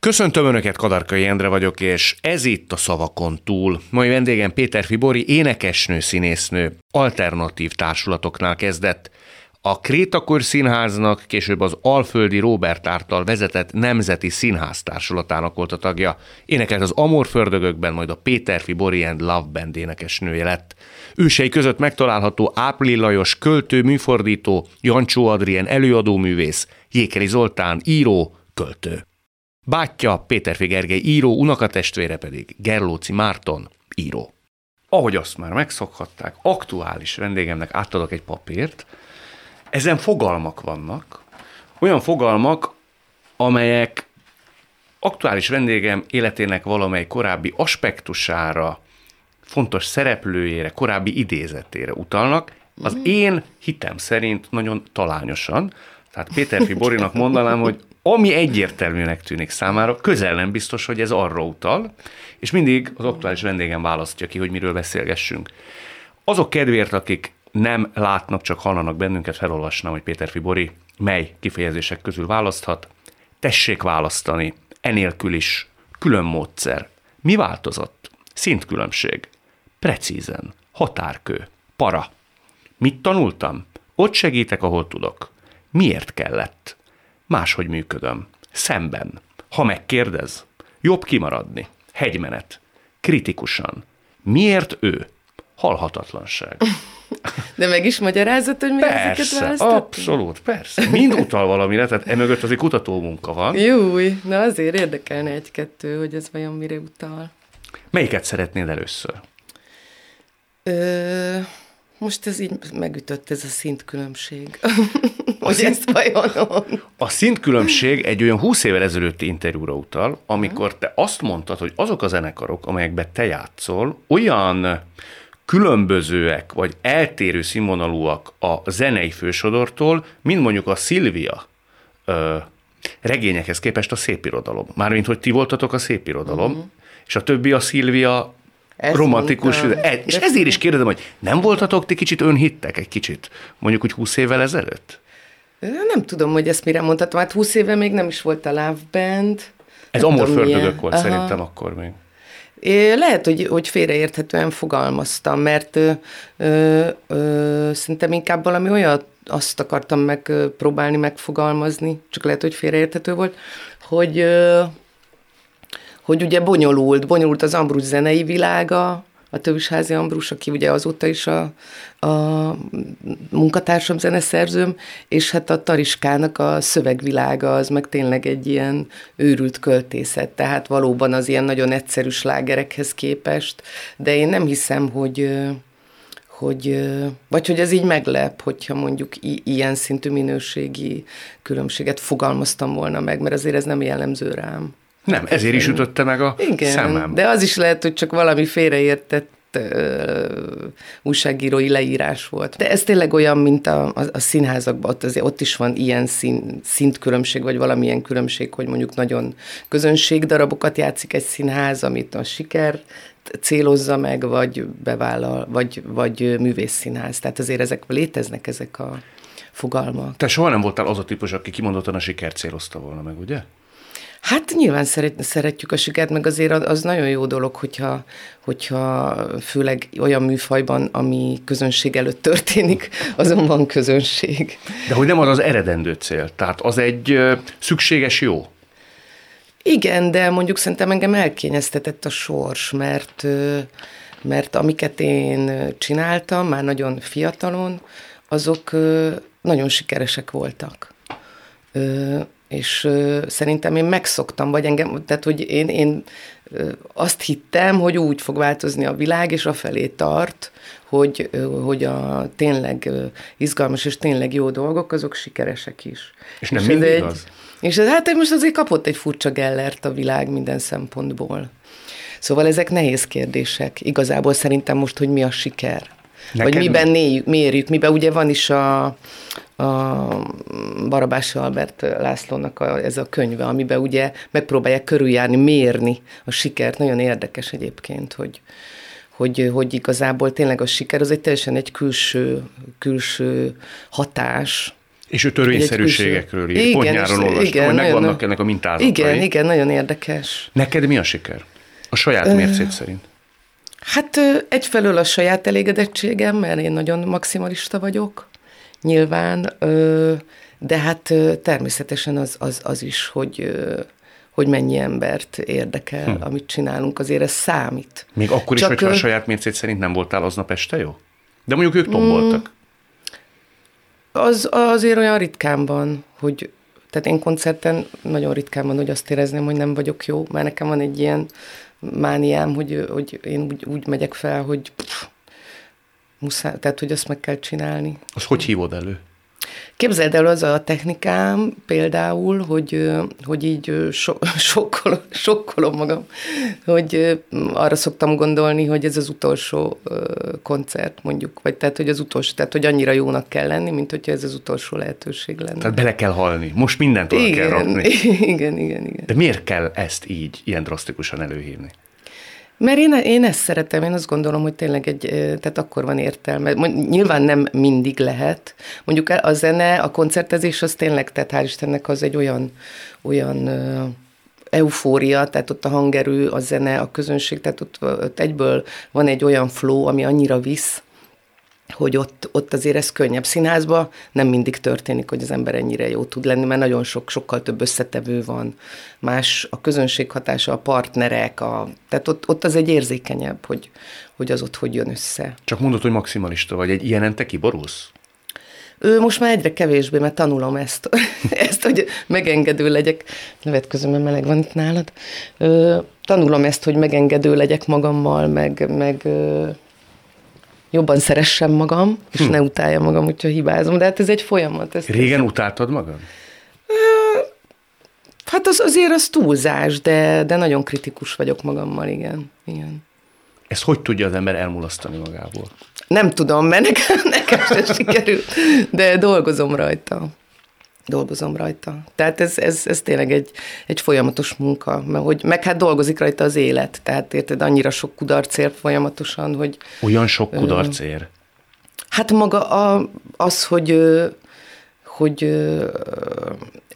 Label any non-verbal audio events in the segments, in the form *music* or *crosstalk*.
Köszöntöm Önöket, Kadarkai Endre vagyok, és ez itt a Szavakon túl. Mai vendégem Péter Fibori, énekesnő, színésznő, alternatív társulatoknál kezdett. A Krétakör Színháznak, később az Alföldi Robert által vezetett Nemzeti Színház társulatának volt a tagja. Énekelt az Amor Fördögökben, majd a Péter Fibori and Love Band énekesnője lett. Ősei között megtalálható Ápril Lajos költő, műfordító, Jancsó Adrien előadóművész, Jékeli Zoltán író, költő. Bátyja Péter Gergely író, unokatestvére pedig Gerlóci Márton író. Ahogy azt már megszokhatták, aktuális vendégemnek átadok egy papírt, ezen fogalmak vannak, olyan fogalmak, amelyek aktuális vendégem életének valamely korábbi aspektusára, fontos szereplőjére, korábbi idézetére utalnak, az mhm. én hitem szerint nagyon talányosan. Tehát Péter Borinak mondanám, hogy ami egyértelműnek tűnik számára, közel nem biztos, hogy ez arra utal, és mindig az aktuális vendégem választja ki, hogy miről beszélgessünk. Azok kedvéért, akik nem látnak, csak hallanak bennünket, felolvasnám, hogy Péter Fibori mely kifejezések közül választhat. Tessék választani, enélkül is külön módszer. Mi változott? Szintkülönbség. Precízen. Határkő. Para. Mit tanultam? Ott segítek, ahol tudok. Miért kellett? Máshogy működöm. Szemben. Ha megkérdez, jobb kimaradni. Hegymenet. Kritikusan. Miért ő? Halhatatlanság. De meg is magyarázat, hogy miért persze, ezeket választottam? abszolút, persze. Mind utal valamire, tehát emögött azért kutató munka van. Júj, na azért érdekelne egy-kettő, hogy ez vajon mire utal. Melyiket szeretnéd először? Ö, most ez így megütött, ez a szintkülönbség. *laughs* hogy szint, ezt vajon A szintkülönbség egy olyan 20 évvel ezelőtti interjúra utal, amikor te azt mondtad, hogy azok a zenekarok, amelyekben te játszol, olyan különbözőek, vagy eltérő színvonalúak a zenei fősodortól, mint mondjuk a Szilvia ö, regényekhez képest a szépirodalom. Mármint, hogy ti voltatok a szépirodalom, uh-huh. és a többi a Szilvia ez romantikus. E, és ezért is kérdezem, hogy nem voltatok ti kicsit önhittek egy kicsit, mondjuk úgy 20 évvel ezelőtt? Nem tudom, hogy ezt mire mondhatom. Hát 20 éve még nem is volt a Love Band. Ez amorfördögök volt Aha. szerintem akkor még. É, lehet, hogy, hogy félreérthetően fogalmaztam, mert ö, ö, ö, szerintem inkább valami olyat azt akartam megpróbálni megfogalmazni, csak lehet, hogy félreérthető volt, hogy ö, hogy ugye bonyolult, bonyolult az Ambrus zenei világa, a Tövisházi Ambrus, aki ugye azóta is a, a munkatársam, zeneszerzőm, és hát a Tariskának a szövegvilága az meg tényleg egy ilyen őrült költészet, tehát valóban az ilyen nagyon egyszerű slágerekhez képest, de én nem hiszem, hogy hogy, vagy hogy ez így meglep, hogyha mondjuk i- ilyen szintű minőségi különbséget fogalmaztam volna meg, mert azért ez nem jellemző rám. Nem, ezért is ütötte meg a Igen, szemem. de az is lehet, hogy csak valami félreértett újságírói leírás volt. De ez tényleg olyan, mint a, a, a színházakban, ott, azért, ott is van ilyen szín, szintkülönbség, vagy valamilyen különbség, hogy mondjuk nagyon közönségdarabokat játszik egy színház, amit a siker célozza meg, vagy bevállal, vagy, vagy művészszínház. Tehát azért ezek léteznek ezek a fogalmak. Te soha nem voltál az a típus, aki kimondottan a sikert célozta volna meg, ugye? Hát nyilván szeret, szeretjük a sikert, meg azért az nagyon jó dolog, hogyha, hogyha főleg olyan műfajban, ami közönség előtt történik, azon van közönség. De hogy nem az az eredendő cél, tehát az egy szükséges jó. Igen, de mondjuk szerintem engem elkényeztetett a sors, mert, mert amiket én csináltam, már nagyon fiatalon, azok nagyon sikeresek voltak és ö, szerintem én megszoktam, vagy engem, tehát hogy én, én ö, azt hittem, hogy úgy fog változni a világ, és afelé tart, hogy, ö, hogy a tényleg ö, izgalmas és tényleg jó dolgok, azok sikeresek is. És nem és mindig egy, az? És ez, hát most azért kapott egy furcsa gellert a világ minden szempontból. Szóval ezek nehéz kérdések. Igazából szerintem most, hogy mi a siker. Neked vagy miben néjük, mérjük, miben ugye van is a, a Barabási Albert Lászlónak a, ez a könyve, amiben ugye megpróbálják körüljárni, mérni a sikert. Nagyon érdekes egyébként, hogy, hogy, hogy igazából tényleg a siker az egy teljesen egy külső, külső hatás, És ő törvényszerűségekről ír. Pont nyáron olvastam, igen, hogy megvannak ennek a mintázatai. Igen, igen, nagyon érdekes. Neked mi a siker? A saját mércét szerint. Hát egyfelől a saját elégedettségem, mert én nagyon maximalista vagyok, nyilván, de hát természetesen az, az, az is, hogy hogy mennyi embert érdekel, hm. amit csinálunk, azért ez számít. Még akkor is, Csak hogyha a saját mércét szerint nem voltál aznap este jó? De mondjuk ők tomboltak. Mm, az azért olyan ritkán van, hogy tehát én koncerten nagyon ritkán van, hogy azt érezném, hogy nem vagyok jó, mert nekem van egy ilyen mániám, hogy, hogy én úgy, úgy megyek fel, hogy pff, muszáj, tehát hogy azt meg kell csinálni. Az hogy hívod elő? Képzeld el, az a technikám például, hogy, hogy így so, *laughs* sokkolom, sokkolom magam, hogy arra szoktam gondolni, hogy ez az utolsó koncert mondjuk, vagy tehát, hogy az utolsó, tehát, hogy annyira jónak kell lenni, mint hogyha ez az utolsó lehetőség lenne. Tehát bele kell halni, most mindent oda kell rakni. *laughs* Igen, igen, igen. De miért kell ezt így, ilyen drasztikusan előhívni? Mert én, én ezt szeretem, én azt gondolom, hogy tényleg egy, tehát akkor van értelme. Nyilván nem mindig lehet. Mondjuk a zene, a koncertezés az tényleg, tehát hál' Istennek az egy olyan, olyan eufória, tehát ott a hangerő, a zene, a közönség, tehát ott, ott egyből van egy olyan flow, ami annyira visz, hogy ott, ott azért ez könnyebb. Színházba nem mindig történik, hogy az ember ennyire jó tud lenni, mert nagyon sok, sokkal több összetevő van. Más a közönség hatása, a partnerek, a, tehát ott, ott az egy érzékenyebb, hogy, hogy az ott hogy jön össze. Csak mondod, hogy maximalista vagy, egy ilyenen te kiborulsz? Ő most már egyre kevésbé, mert tanulom ezt, *laughs* ezt hogy megengedő legyek. Nevetközöm, mert meleg van itt nálad. Ö, tanulom ezt, hogy megengedő legyek magammal, meg, meg jobban szeressem magam, és hm. ne utáljam magam, hogyha hibázom. De hát ez egy folyamat. Ez Régen utáltad magad? Hát az azért az túlzás, de, de nagyon kritikus vagyok magammal, igen. igen. Ezt hogy tudja az ember elmulasztani magából? Nem tudom, mert nekem, *laughs* nekem sem sikerült, de dolgozom rajta dolgozom rajta. Tehát ez, ez, ez tényleg egy, egy folyamatos munka, mert hogy, meg hát dolgozik rajta az élet, tehát érted, annyira sok kudarc ér folyamatosan, hogy... Olyan sok kudarc ér? Hát maga a, az, hogy, hogy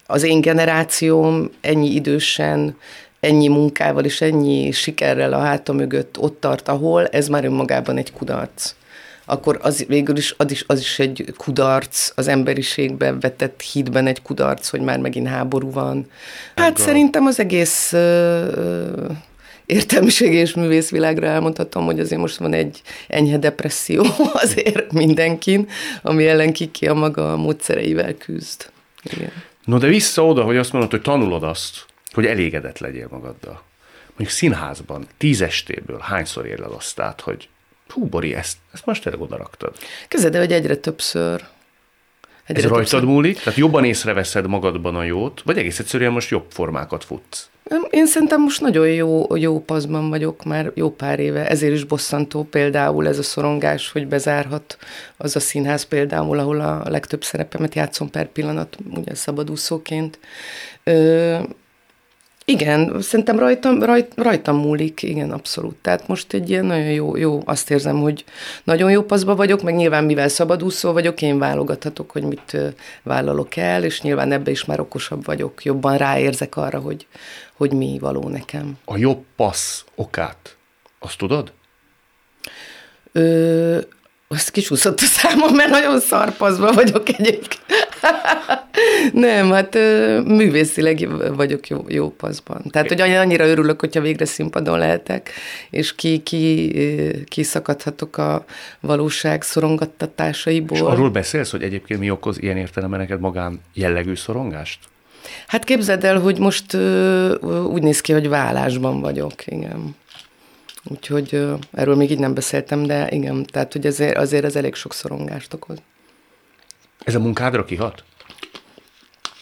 az én generációm ennyi idősen, ennyi munkával és ennyi sikerrel a háta mögött ott tart, ahol, ez már önmagában egy kudarc akkor az végül is az, is az is egy kudarc, az emberiségbe vetett hídben egy kudarc, hogy már megint háború van. Hát Eggal. szerintem az egész uh, értelmiség és művészvilágra elmondhatom, hogy azért most van egy enyhe depresszió *laughs* azért mindenkin, ami ellen ki a maga módszereivel küzd. Igen. No de vissza oda, hogy azt mondod, hogy tanulod azt, hogy elégedett legyél magaddal. Mondjuk színházban tízestéből hányszor érlel azt át, hogy hú, Bori, ezt, ezt most tényleg oda raktad. Kezded, hogy egyre többször. Egyre Ez rajtad többször. múlik? Tehát jobban észreveszed magadban a jót, vagy egész egyszerűen most jobb formákat futsz? Én szerintem most nagyon jó, jó paszban vagyok már jó pár éve, ezért is bosszantó például ez a szorongás, hogy bezárhat az a színház például, ahol a legtöbb szerepemet játszom per pillanat, ugye szabadúszóként. Ö, igen, szerintem rajtam, rajt, rajtam múlik, igen, abszolút. Tehát most egy ilyen nagyon jó, jó, azt érzem, hogy nagyon jó paszba vagyok, meg nyilván mivel szabadúszó vagyok, én válogathatok, hogy mit vállalok el, és nyilván ebbe is már okosabb vagyok, jobban ráérzek arra, hogy, hogy mi való nekem. A jobb passz okát, azt tudod? Ö, azt kicsúszott a számom, mert nagyon szarpazva vagyok egyébként. *laughs* Nem, hát művészileg vagyok jó, jó paszban. Tehát, hogy annyira örülök, hogyha végre színpadon lehetek, és ki, ki, kiszakadhatok a valóság szorongattatásaiból. És arról beszélsz, hogy egyébként mi okoz ilyen értelemben neked magán jellegű szorongást? Hát képzeld el, hogy most úgy néz ki, hogy vállásban vagyok, igen. Úgyhogy erről még így nem beszéltem, de igen, tehát hogy azért, azért ez elég sok szorongást okoz. Ez a munkádra kihat?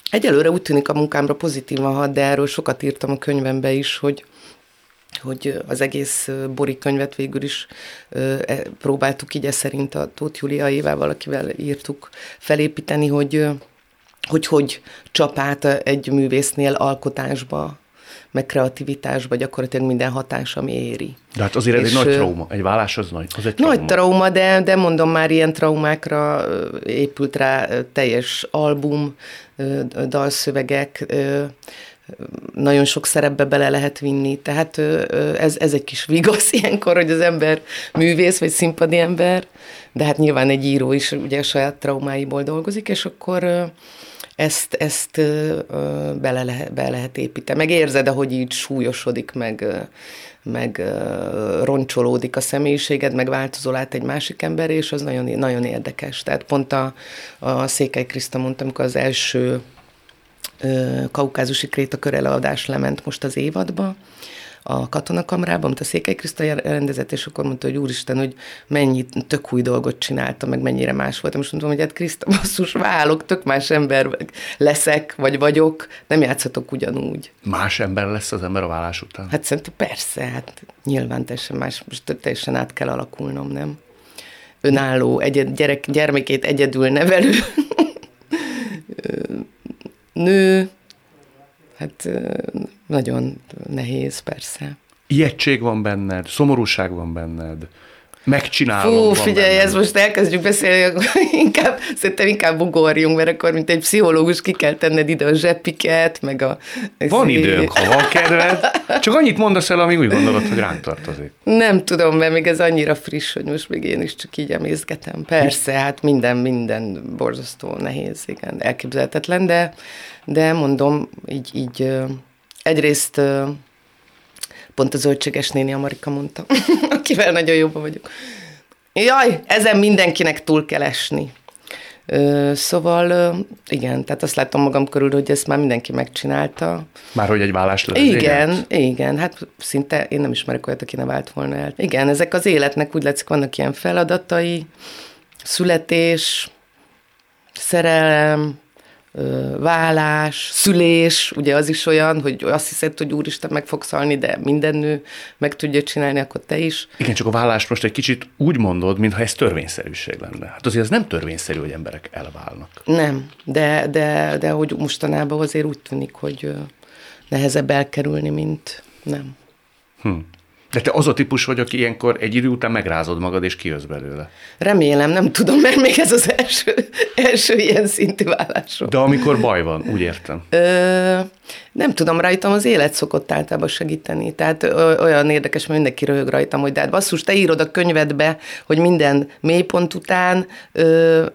Egyelőre úgy tűnik a munkámra pozitívan hat, de erről sokat írtam a könyvembe is, hogy hogy az egész Bori könyvet végül is e, próbáltuk így e szerint a Tóth Julia Évával, akivel írtuk, felépíteni, hogy hogy, hogy csap át egy művésznél alkotásba meg kreativitás, vagy gyakorlatilag minden hatás, ami éri. De hát azért ez egy nagy trauma, egy vállás az nagy, az egy trauma. Nagy trauma, de, de mondom már ilyen traumákra épült rá teljes album, dalszövegek, nagyon sok szerepbe bele lehet vinni. Tehát ez, ez egy kis vigasz *laughs* ilyenkor, hogy az ember művész vagy színpadi ember, de hát nyilván egy író is ugye a saját traumáiból dolgozik, és akkor ezt, ezt bele, be lehet építeni. Meg érzed, ahogy így súlyosodik, meg, meg roncsolódik a személyiséged, meg változol át egy másik ember, és az nagyon, nagyon érdekes. Tehát pont a, a Székely Kriszta mondta, amikor az első kaukázusi krétakör előadás lement most az évadba, a katonakamrában, amit a Székely Kriszta rendezett, és akkor mondta, hogy úristen, hogy mennyi tök új dolgot csináltam, meg mennyire más volt. Most mondtam, hogy hát Kriszta, basszus, válok, tök más ember leszek, vagy vagyok, nem játszhatok ugyanúgy. Más ember lesz az ember a vállás után? Hát szerintem persze, hát nyilván teljesen más, most teljesen át kell alakulnom, nem? Önálló, egyed, gyerek, gyermekét egyedül nevelő *laughs* nő, hát nagyon nehéz persze. Ijegység van benned, szomorúság van benned, megcsinálom. Fú, figyelj, ezt most elkezdjük beszélni, *laughs* inkább, szerintem inkább ugorjunk, mert akkor, mint egy pszichológus, ki kell tenned ide a zsepiket, meg a... Van szé... időnk, ha van kedved, csak annyit mondasz el, ami úgy gondolod, hogy ránk tartozik. Nem tudom, mert még ez annyira friss, hogy most még én is csak így emészgetem. Persze, hát minden, minden borzasztó nehéz, igen, elképzelhetetlen, de, de mondom, így, így egyrészt pont a zöldséges néni Marika mondta, *laughs* akivel nagyon jobban vagyok. Jaj, ezen mindenkinek túl kell esni. Szóval igen, tehát azt látom magam körül, hogy ezt már mindenki megcsinálta. Már hogy egy vállás lesz. Igen, élet? igen, hát szinte én nem ismerek olyat, aki ne vált volna el. Igen, ezek az életnek úgy látszik, vannak ilyen feladatai, születés, szerelem, vállás, szülés, ugye az is olyan, hogy azt hiszed, hogy úristen meg fogsz halni, de minden nő meg tudja csinálni, akkor te is. Igen, csak a vállás most egy kicsit úgy mondod, mintha ez törvényszerűség lenne. Hát azért ez nem törvényszerű, hogy emberek elválnak. Nem, de, de, de hogy mostanában azért úgy tűnik, hogy nehezebb elkerülni, mint nem. Hm. De te az a típus vagy, aki ilyenkor egy idő után megrázod magad, és kijössz belőle. Remélem, nem tudom, mert még ez az első, első ilyen szintű vállásom. De amikor baj van, úgy értem. Ö, nem tudom, rajtam az élet szokott általában segíteni. Tehát olyan érdekes, mert mindenki röhög rajtam, hogy de hát basszus, te írod a könyvedbe, hogy minden mélypont után ö,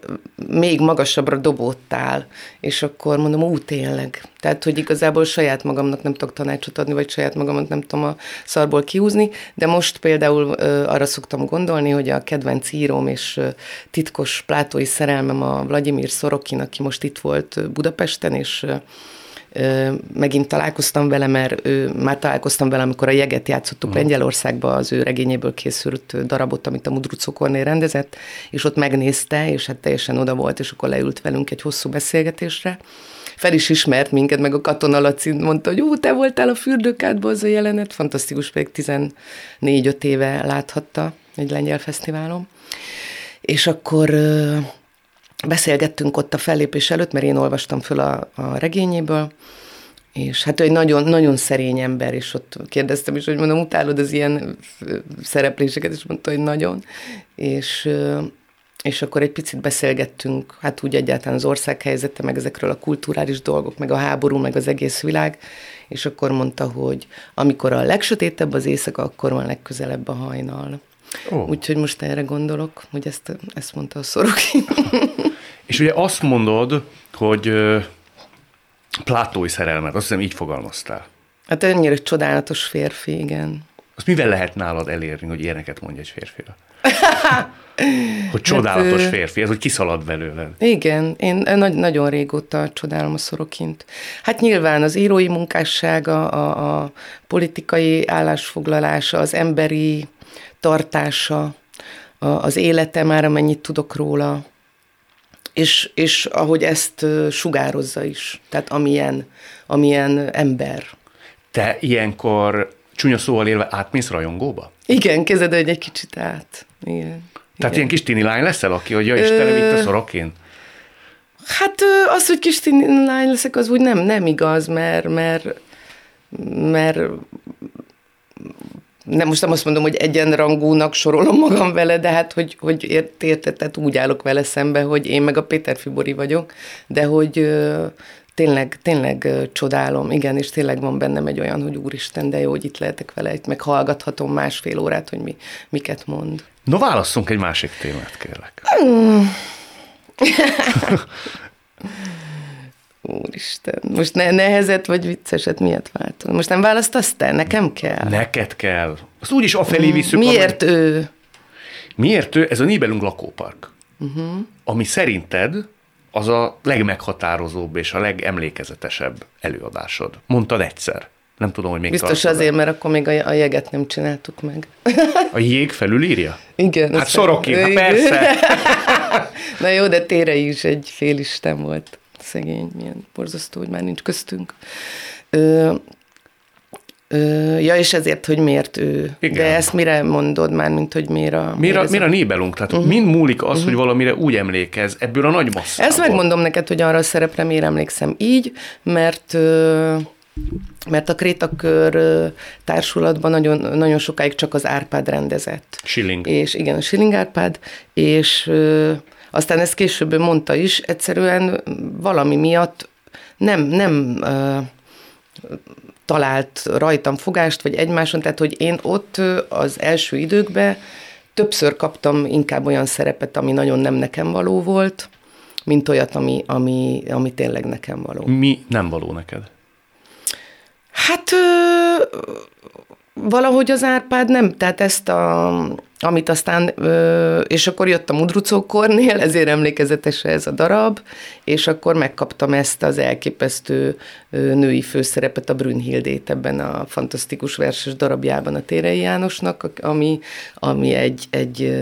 még magasabbra dobódtál. És akkor mondom, ú, tényleg. Tehát, hogy igazából saját magamnak nem tudok tanácsot adni, vagy saját magamat nem tudom a szarból kiúzni, de most például ö, arra szoktam gondolni, hogy a kedvenc íróm és ö, titkos plátói szerelmem a Vladimir Szorokin, aki most itt volt Budapesten, és ö, megint találkoztam vele, mert ő, már találkoztam vele, amikor a jeget játszottuk uh-huh. Lengyelországba, az ő regényéből készült darabot, amit a Mudrucokorné rendezett, és ott megnézte, és hát teljesen oda volt, és akkor leült velünk egy hosszú beszélgetésre. Fel is ismert minket, meg a Katona Laci mondta, hogy ú, te voltál a fürdőkádban az a jelenet, fantasztikus, pedig 14-5 éve láthatta egy lengyel fesztiválon. És akkor beszélgettünk ott a fellépés előtt, mert én olvastam föl a, a regényéből, és hát ő egy nagyon, nagyon szerény ember, és ott kérdeztem is, hogy mondom, utálod az ilyen szerepléseket, és mondta, hogy nagyon, és, és akkor egy picit beszélgettünk, hát úgy egyáltalán az ország helyzete, meg ezekről a kulturális dolgok, meg a háború, meg az egész világ, és akkor mondta, hogy amikor a legsötétebb az éjszaka, akkor van legközelebb a hajnal. Oh. Úgyhogy most erre gondolok, hogy ezt, ezt mondta a Szoroki. *laughs* És ugye azt mondod, hogy plátói szerelmet, azt hiszem így fogalmaztál. Hát ennyire csodálatos férfi, igen. Azt mivel lehet nálad elérni, hogy ilyeneket mondja egy férfira? *laughs* hogy csodálatos hát, férfi, ez hogy kiszalad belőle. Igen, én nagy, nagyon régóta csodálom a szorokint. Hát nyilván az írói munkássága, a, a politikai állásfoglalása, az emberi tartása, az élete már, amennyit tudok róla, és, és ahogy ezt sugározza is, tehát amilyen, amilyen ember. Te ilyenkor csúnya szóval élve átmész rajongóba? Igen, kezded, hogy egy kicsit át. Igen. Tehát igen. ilyen kis tini lány leszel, aki, hogy ja Istenem, Ö... itt a szorokén? Hát az, hogy kis tini lány leszek, az úgy nem, nem igaz, mert, mert mert nem most nem azt mondom, hogy egyenrangúnak sorolom magam vele, de hát, hogy, hogy ért, értetett, úgy állok vele szembe, hogy én meg a Péter Fibori vagyok, de hogy tényleg, tényleg csodálom, igen, és tényleg van bennem egy olyan, hogy úristen, de jó, hogy itt lehetek vele, itt meg hallgathatom másfél órát, hogy mi, miket mond. No, válasszunk egy másik témát, kérlek. *laughs* Úristen, most ne, nehezet vagy vicceset miért váltod? Most nem választasz te? Nekem kell? Neked kell. Azt úgyis afelé visszük. Miért amely... ő? Miért ő? Ez a Nibelung lakópark. Uh-huh. Ami szerinted az a legmeghatározóbb és a legemlékezetesebb előadásod. Mondtad egyszer. Nem tudom, hogy még Biztos azért, mert akkor még a, a jeget nem csináltuk meg. A jég felülírja? Igen. Hát Szorokin, hát persze. *laughs* Na jó, de Tére is egy félisten volt. Szegény, milyen borzasztó, hogy már nincs köztünk. Ö, Ö, ja, és ezért, hogy miért ő. Igen. De ezt mire mondod már, mint hogy miért a... Miért a, miért a nébelunk? Tehát uh-huh. mind múlik az, uh-huh. hogy valamire úgy emlékez ebből a nagy masszából. Ezt megmondom neked, hogy arra a szerepre miért emlékszem így, mert... Ö, mert a Krétakör társulatban nagyon, nagyon sokáig csak az Árpád rendezett. Schilling. És igen, a Schilling Árpád, és aztán ezt később mondta is, egyszerűen valami miatt nem, nem ö, talált rajtam fogást, vagy egymáson, tehát hogy én ott az első időkben többször kaptam inkább olyan szerepet, ami nagyon nem nekem való volt, mint olyat, ami, ami, ami tényleg nekem való. Mi nem való neked? Hát ö, valahogy az Árpád nem, tehát ezt a, amit aztán, és akkor jött a Mudrucókornél, ezért emlékezetes ez a darab, és akkor megkaptam ezt az elképesztő női főszerepet, a Brünnhildét ebben a fantasztikus verses darabjában a Térei Jánosnak, ami, ami egy, egy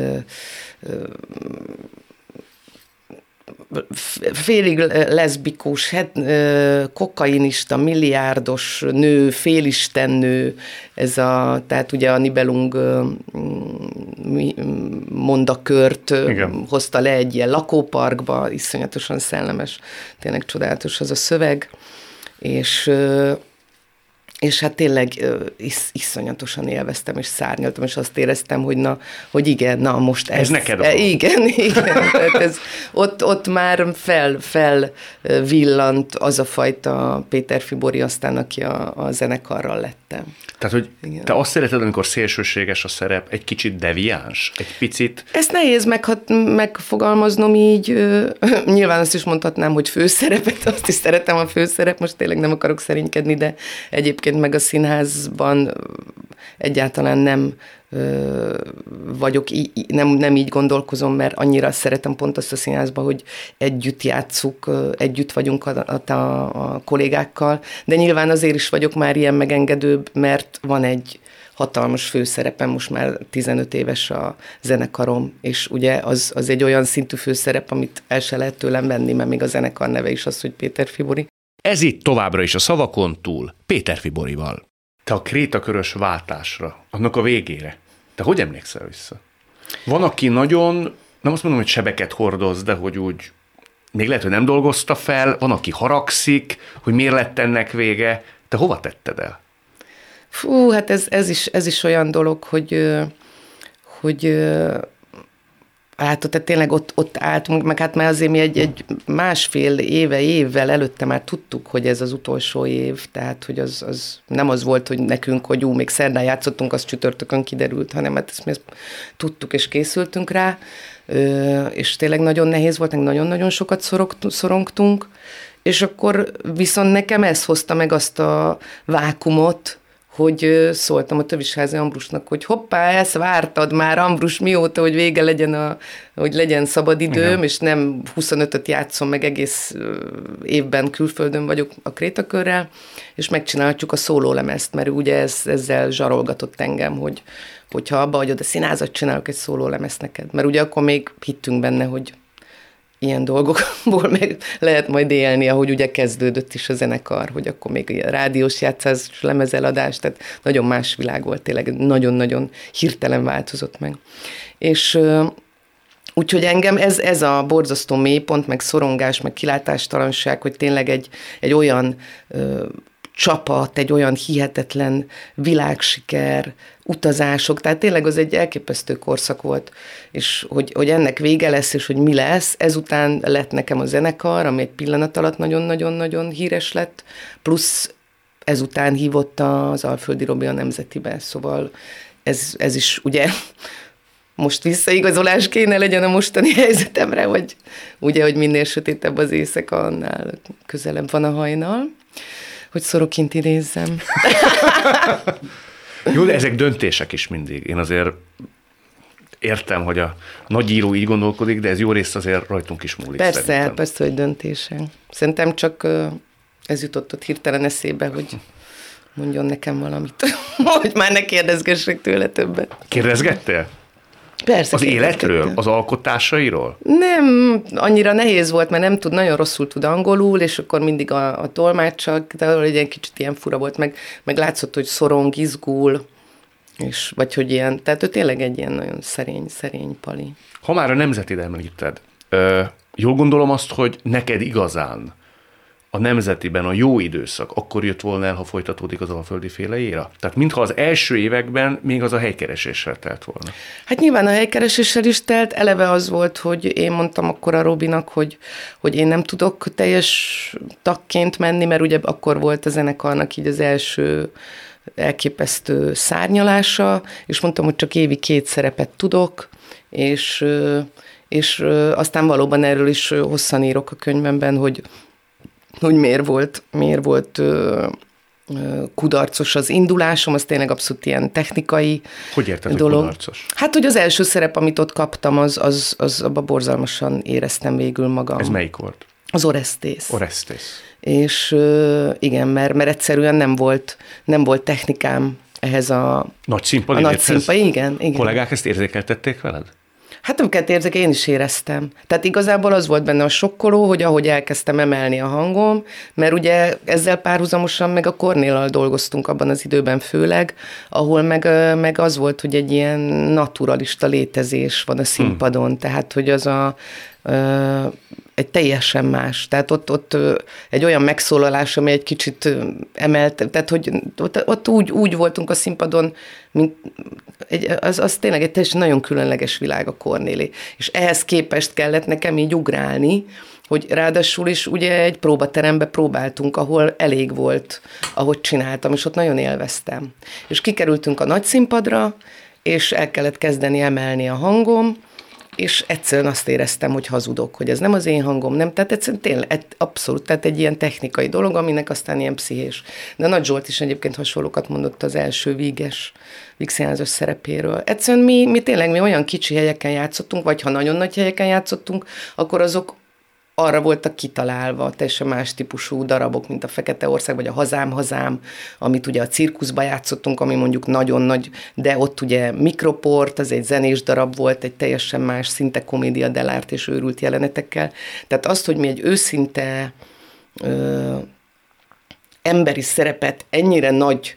félig leszbikus, het, kokainista, milliárdos nő, félistennő, ez a, tehát ugye a Nibelung mondakört Igen. hozta le egy ilyen lakóparkba, iszonyatosan szellemes, tényleg csodálatos az a szöveg, és és hát tényleg is, iszonyatosan élveztem, és szárnyaltam, és azt éreztem, hogy na, hogy igen, na most ez... Ez neked e, Igen, *laughs* igen. Tehát ez, ott, ott már fel, fel villant az a fajta Péter Fibori aztán, aki a, a zenekarral lettem. Tehát, hogy igen. te azt szereted, amikor szélsőséges a szerep, egy kicsit deviáns, egy picit... Ezt nehéz meghat, megfogalmaznom így. *laughs* Nyilván azt is mondhatnám, hogy főszerepet, azt is szeretem a főszerep, most tényleg nem akarok szerénykedni, de egyébként meg a színházban egyáltalán nem vagyok, nem, nem így gondolkozom, mert annyira szeretem pont azt a színházba, hogy együtt játszuk, együtt vagyunk a, a, a kollégákkal, de nyilván azért is vagyok már ilyen megengedőbb, mert van egy hatalmas főszerepem, most már 15 éves a zenekarom, és ugye az, az egy olyan szintű főszerep, amit el se lehet tőlem venni, mert még a zenekar neve is az, hogy Péter Fibori. Ez itt továbbra is a szavakon túl Péter Fiborival. Te a krétakörös váltásra, annak a végére, te hogy emlékszel vissza? Van, aki nagyon, nem azt mondom, hogy sebeket hordoz, de hogy úgy még lehet, hogy nem dolgozta fel, van, aki haragszik, hogy miért lett ennek vége. Te hova tetted el? Fú, hát ez, ez, is, ez is olyan dolog, hogy, hogy Hát tehát tényleg ott, ott álltunk, meg hát már azért mi egy, egy másfél éve, évvel előtte már tudtuk, hogy ez az utolsó év, tehát hogy az, az nem az volt, hogy nekünk, hogy ú, még szerdán játszottunk, az csütörtökön kiderült, hanem hát ezt mi ezt tudtuk és készültünk rá, és tényleg nagyon nehéz volt, nagyon-nagyon sokat szorongtunk, és akkor viszont nekem ez hozta meg azt a vákumot, hogy szóltam a Tövisházi Ambrusnak, hogy hoppá, ezt vártad már, Ambrus, mióta, hogy vége legyen, a, hogy legyen szabadidőm, Igen. és nem 25-öt játszom, meg egész évben külföldön vagyok a Krétakörrel, és megcsinálhatjuk a szólólemezt, mert ugye ez, ezzel zsarolgatott engem, hogy hogyha abba hagyod a színázat, csinálok egy szólólemezt neked. Mert ugye akkor még hittünk benne, hogy ilyen dolgokból meg lehet majd élni, ahogy ugye kezdődött is a zenekar, hogy akkor még a rádiós játszás, lemezeladás, tehát nagyon más világ volt tényleg, nagyon-nagyon hirtelen változott meg. És Úgyhogy engem ez, ez a borzasztó mélypont, meg szorongás, meg kilátástalanság, hogy tényleg egy, egy olyan ö, csapat, egy olyan hihetetlen világsiker, utazások, tehát tényleg az egy elképesztő korszak volt, és hogy, hogy ennek vége lesz, és hogy mi lesz, ezután lett nekem a zenekar, ami egy pillanat alatt nagyon-nagyon-nagyon híres lett, plusz ezután hívott az Alföldi Robi a Nemzetibe, szóval ez, ez is ugye *laughs* most visszaigazolás kéne legyen a mostani helyzetemre, hogy ugye, hogy minél sötétebb az éjszaka, annál közelebb van a hajnal, hogy szorokint idézzem. *laughs* Jó, de ezek döntések is mindig. Én azért értem, hogy a nagy író így gondolkodik, de ez jó részt azért rajtunk is múlik. Persze, szerintem. persze, hogy döntése. Szerintem csak ez jutott ott hirtelen eszébe, hogy mondjon nekem valamit, *laughs* hogy már ne kérdezgessek tőle többet. Kérdezgettél? Persze. Az életről? Az alkotásairól? Nem, annyira nehéz volt, mert nem tud, nagyon rosszul tud angolul, és akkor mindig a, a tolmácsak, de egy kicsit ilyen fura volt, meg, meg látszott, hogy szorong, izgul, és, vagy hogy ilyen, tehát ő tényleg egy ilyen nagyon szerény, szerény pali. Ha már a nemzetid említed, ö, jól gondolom azt, hogy neked igazán a nemzetiben a jó időszak akkor jött volna el, ha folytatódik az alföldi féle éra? Tehát mintha az első években még az a helykereséssel telt volna. Hát nyilván a helykereséssel is telt, eleve az volt, hogy én mondtam akkor a Robinak, hogy, hogy én nem tudok teljes tagként menni, mert ugye akkor volt a zenekarnak így az első elképesztő szárnyalása, és mondtam, hogy csak évi két szerepet tudok, és, és aztán valóban erről is hosszan írok a könyvemben, hogy hogy miért volt, miért volt ö, kudarcos az indulásom, az tényleg abszolút ilyen technikai Hogy érted, dolog. kudarcos? Hát, hogy az első szerep, amit ott kaptam, az, az, az abba borzalmasan éreztem végül magam. Ez melyik volt? Az Orestes. Orestes. És igen, mert, mert egyszerűen nem volt, nem volt technikám ehhez a... Nagy színpadi a nagy színpadi, igen, igen. Kollégák ezt érzékeltették veled? Hát amiket érzek, én is éreztem. Tehát igazából az volt benne a sokkoló, hogy ahogy elkezdtem emelni a hangom, mert ugye ezzel párhuzamosan meg a Kornélal dolgoztunk abban az időben főleg, ahol meg, meg az volt, hogy egy ilyen naturalista létezés van a színpadon, hmm. tehát hogy az a egy teljesen más. Tehát ott, ott egy olyan megszólalás, ami egy kicsit emelt, tehát hogy ott, ott úgy, úgy voltunk a színpadon, mint egy, az, az tényleg egy teljesen nagyon különleges világ a Kornéli. És ehhez képest kellett nekem így ugrálni, hogy ráadásul is ugye egy próbaterembe próbáltunk, ahol elég volt, ahogy csináltam, és ott nagyon élveztem. És kikerültünk a nagy színpadra, és el kellett kezdeni emelni a hangom, és egyszerűen azt éreztem, hogy hazudok, hogy ez nem az én hangom, nem, tehát egyszerűen tényleg abszolút, tehát egy ilyen technikai dolog, aminek aztán ilyen pszichés. De Nagy Zsolt is egyébként hasonlókat mondott az első víges, vígszínházas szerepéről. Egyszerűen mi, mi tényleg mi olyan kicsi helyeken játszottunk, vagy ha nagyon nagy helyeken játszottunk, akkor azok arra voltak kitalálva teljesen más típusú darabok, mint a Fekete Ország, vagy a Hazám, Hazám, amit ugye a cirkuszba játszottunk, ami mondjuk nagyon nagy, de ott ugye Mikroport, az egy zenés darab volt, egy teljesen más, szinte komédia delárt és őrült jelenetekkel. Tehát azt, hogy mi egy őszinte ö, emberi szerepet ennyire nagy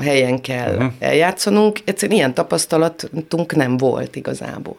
helyen kell uh-huh. eljátszanunk, egyszerűen ilyen tapasztalatunk nem volt igazából.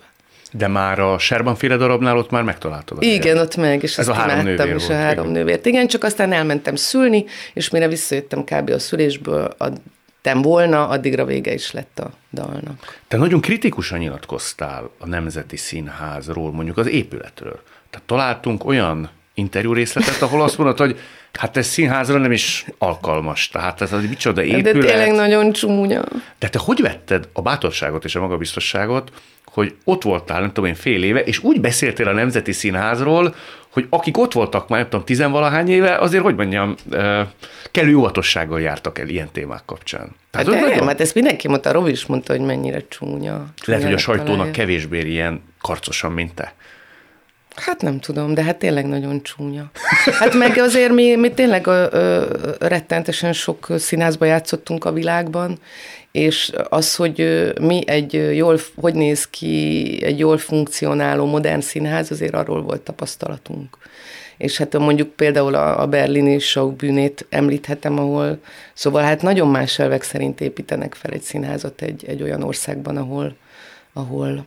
De már a Serban féle darabnál ott már megtaláltad. A igen, ott meg, és Ez a három nővér is volt, a három igen. nővért. Igen, csak aztán elmentem szülni, és mire visszajöttem kb. a szülésből, adtam volna, addigra vége is lett a dalnak. Te nagyon kritikusan nyilatkoztál a Nemzeti Színházról, mondjuk az épületről. Tehát találtunk olyan interjú részletet, ahol azt mondod, hogy hát ez színházra nem is alkalmas. Tehát ez az micsoda épület. De tényleg nagyon csúnya. De te hogy vetted a bátorságot és a magabiztosságot, hogy ott voltál, nem tudom én, fél éve, és úgy beszéltél a Nemzeti Színházról, hogy akik ott voltak már, nem tudom, tizenvalahány éve, azért, hogy mondjam, kellő óvatossággal jártak el ilyen témák kapcsán. Tehát hát de nagyon... hát ezt mindenki mondta, Robi is mondta, hogy mennyire csúnya. csúnya Lehet, hogy a sajtónak találja. kevésbé ilyen karcosan, mint te. Hát nem tudom, de hát tényleg nagyon csúnya. Hát meg azért mi, mi tényleg ö, ö, rettentesen sok színházba játszottunk a világban, és az, hogy mi egy jól, hogy néz ki egy jól funkcionáló modern színház, azért arról volt tapasztalatunk. És hát mondjuk például a, berlini Schaubühnét említhetem, ahol, szóval hát nagyon más elvek szerint építenek fel egy színházat egy, egy olyan országban, ahol, ahol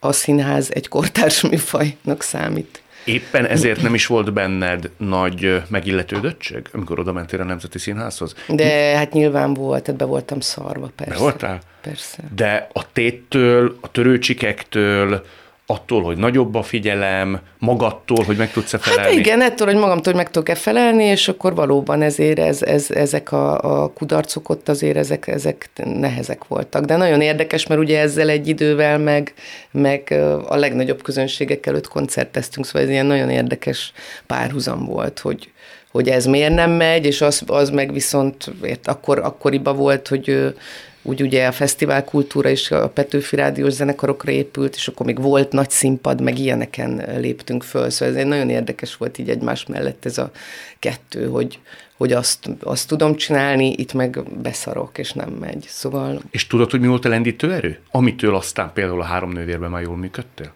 a színház egy kortárs műfajnak számít. Éppen ezért nem is volt benned nagy megilletődöttség, amikor oda mentél a Nemzeti Színházhoz? De hát nyilván volt, tehát be voltam szarva, persze. Be voltál? Persze. De a téttől, a törőcsikektől, attól, hogy nagyobb a figyelem, magadtól, hogy meg tudsz-e felelni? Hát igen, ettől, hogy magamtól, meg tudok-e felelni, és akkor valóban ezért ez, ez, ezek a, a kudarcok ott azért ezek, ezek nehezek voltak. De nagyon érdekes, mert ugye ezzel egy idővel meg, meg a legnagyobb közönségek előtt koncerteztünk, szóval ez ilyen nagyon érdekes párhuzam volt, hogy, hogy ez miért nem megy, és az, az meg viszont ért, akkor, akkoriban volt, hogy úgy ugye a fesztivál kultúra is a Petőfi Rádiós zenekarokra épült, és akkor még volt nagy színpad, meg ilyeneken léptünk föl. Szóval ez nagyon érdekes volt így egymás mellett ez a kettő, hogy, hogy azt, azt tudom csinálni, itt meg beszarok, és nem megy. Szóval... És tudod, hogy mi volt a lendítő erő? Amitől aztán például a három nővérben már jól működtél?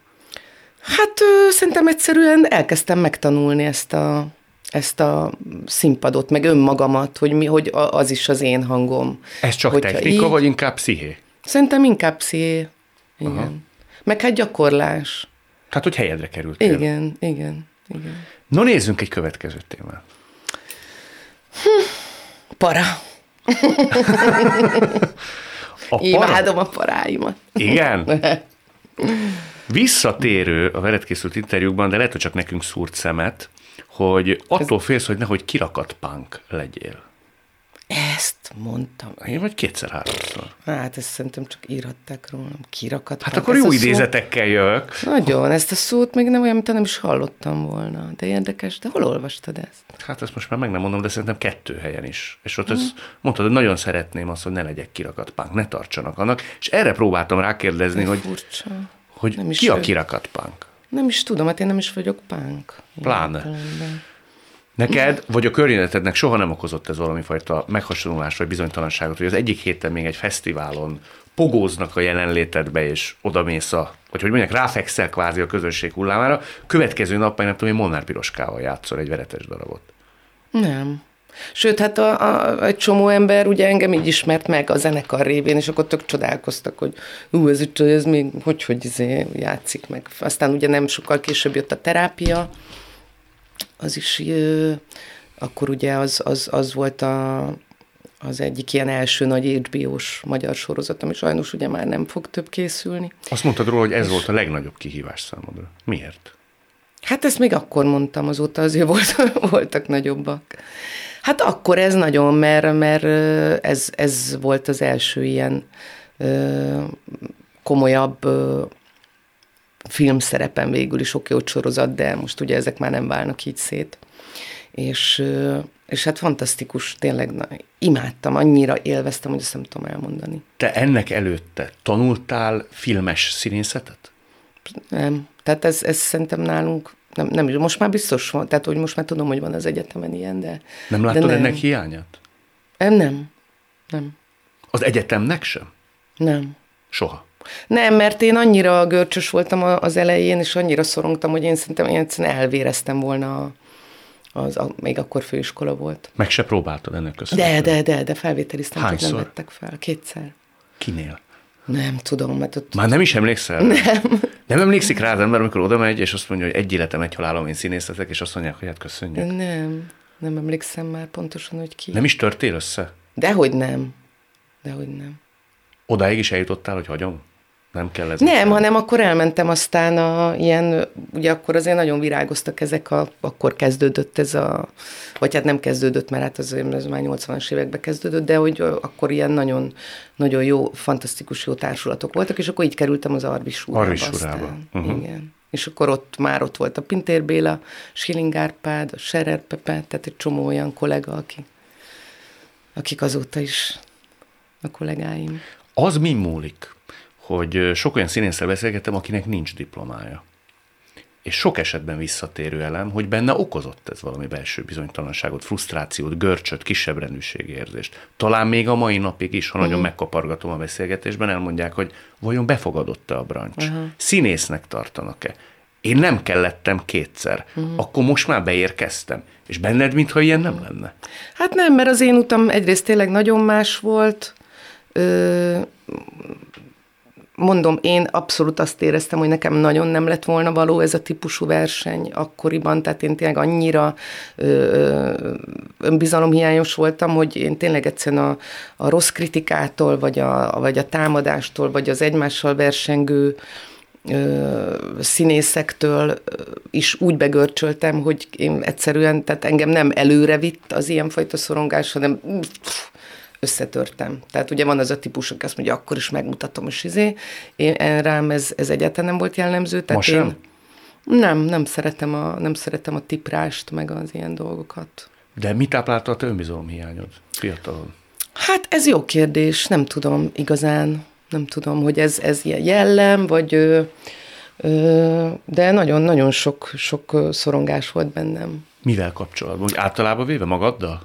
Hát ö, szerintem egyszerűen elkezdtem megtanulni ezt a, ezt a színpadot, meg önmagamat, hogy, mi, hogy az is az én hangom. Ez csak Hogyha technika, így, vagy inkább psziché? Szerintem inkább psziché. Igen. Aha. Meg hát gyakorlás. Tehát, hogy helyedre kerültél. Igen, igen, igen. No, nézzünk egy következő témát. Hm, para. a para. Imádom a paráimat. Igen? *laughs* Visszatérő a veled készült interjúkban, de lehet, hogy csak nekünk szúrt szemet, hogy attól Ez... félsz, hogy nehogy kirakat punk legyél. Ezt mondtam. Én vagy kétszer-háromszor. Hát ezt szerintem csak írhatták rólam. Kirakat Hát akkor jó idézetekkel jövök. Nagyon, ezt a szót még nem olyan, mint nem is hallottam volna. De érdekes, de hol olvastad ezt? Hát ezt most már meg nem mondom, de szerintem kettő helyen is. És ott hmm. ezt mondtad, hogy nagyon szeretném azt, hogy ne legyek kirakat punk, ne tartsanak annak. És erre próbáltam rákérdezni, de hogy, furcsa. hogy nem ki a kirakat punk? Nem is tudom, hát én nem is vagyok pánk. Pláne. Neked, vagy a környezetednek soha nem okozott ez valami fajta meghasonlást, vagy bizonytalanságot, hogy az egyik héten még egy fesztiválon pogóznak a jelenlétedbe, és odamész a, vagy hogy mondják, ráfekszel kvázi a közösség hullámára, következő nap meg nem tudom, hogy Molnár Piroskával játszol egy veretes darabot. Nem. Sőt, hát a, a, egy csomó ember ugye engem így ismert meg a zenekar révén, és akkor tök csodálkoztak, hogy ú, ez, ez még hogy, hogy izé játszik meg. Aztán ugye nem sokkal később jött a terápia, az is, ö, akkor ugye az, az, az volt a, az egyik ilyen első nagy HBO-s magyar sorozat, ami sajnos ugye már nem fog több készülni. Azt mondtad róla, hogy ez és... volt a legnagyobb kihívás számodra. Miért? Hát ezt még akkor mondtam, azóta azért volt, *laughs* voltak nagyobbak. Hát akkor ez nagyon, mert, mert ez, ez volt az első ilyen komolyabb ö, filmszerepen végül is oké, hogy sorozat, de most ugye ezek már nem válnak így szét. És, és hát fantasztikus, tényleg na, imádtam, annyira élveztem, hogy ezt nem tudom elmondani. Te ennek előtte tanultál filmes színészetet? Nem. Tehát ez, ez szerintem nálunk nem, nem, most már biztos van, tehát hogy most már tudom, hogy van az egyetemen ilyen, de... Nem látod de nem. ennek hiányát? Nem, nem. Nem. Az egyetemnek sem? Nem. Soha? Nem, mert én annyira görcsös voltam az elején, és annyira szorongtam, hogy én szerintem én egyszerűen elvéreztem volna az, a, még akkor főiskola volt. Meg se próbáltad ennek köszönhetően? De, de, de, de felvételiztem, hogy nem vettek fel. Kétszer. Kinél? Nem tudom, mert ott... Már nem is emlékszel? Nem. Nem emlékszik rá az ember, amikor oda megy, és azt mondja, hogy egy életem, egy halálom, én színészetek, és azt mondják, hogy hát köszönjük. Nem, nem emlékszem már pontosan, hogy ki. Nem is törtél össze? Dehogy nem. Dehogy nem. Odáig is eljutottál, hogy hagyom? Nem kell ez. Nem, hanem akkor elmentem aztán a ilyen, ugye akkor azért nagyon virágoztak ezek a, akkor kezdődött ez a, vagy hát nem kezdődött, mert hát az, az már 80-as években kezdődött, de hogy akkor ilyen nagyon, nagyon jó, fantasztikus jó társulatok voltak, és akkor így kerültem az Arvis úrába. Arvis úrába. Uh-huh. Igen. És akkor ott már ott volt a Pintér Béla, Schilling Árpád, a Scherer Pepe, tehát egy csomó olyan kollega, aki, akik azóta is a kollégáim. Az mi múlik? Hogy sok olyan színésszel beszélgettem, akinek nincs diplomája. És sok esetben visszatérő elem, hogy benne okozott ez valami belső bizonytalanságot, frusztrációt, görcsöt, kisebb rendűségi érzést. Talán még a mai napig is, ha nagyon uh-huh. megkapargatom a beszélgetésben, elmondják, hogy vajon befogadott-e a brancs? Uh-huh. Színésznek tartanak-e? Én nem kellettem kétszer, uh-huh. akkor most már beérkeztem. És benned, mintha ilyen nem lenne? Hát nem, mert az én utam egyrészt tényleg nagyon más volt, ö, mondom, én abszolút azt éreztem, hogy nekem nagyon nem lett volna való ez a típusú verseny akkoriban, tehát én tényleg annyira ö, önbizalomhiányos voltam, hogy én tényleg egyszerűen a, a rossz kritikától, vagy a, vagy a támadástól, vagy az egymással versengő ö, színészektől is úgy begörcsöltem, hogy én egyszerűen, tehát engem nem előre vitt az ilyenfajta szorongás, hanem pff, összetörtem. Tehát ugye van az a típus, aki azt mondja, akkor is megmutatom, és izé. Én, rám ez, ez egyáltalán nem volt jellemző. Tehát Most én, nem, nem szeretem, a, nem szeretem a tiprást, meg az ilyen dolgokat. De mi táplálta a te önbizalomhiányod fiatalon? Hát ez jó kérdés, nem tudom igazán, nem tudom, hogy ez, ez ilyen jellem, vagy ö, ö, de nagyon-nagyon sok, sok szorongás volt bennem. Mivel kapcsolatban? Általában véve magaddal?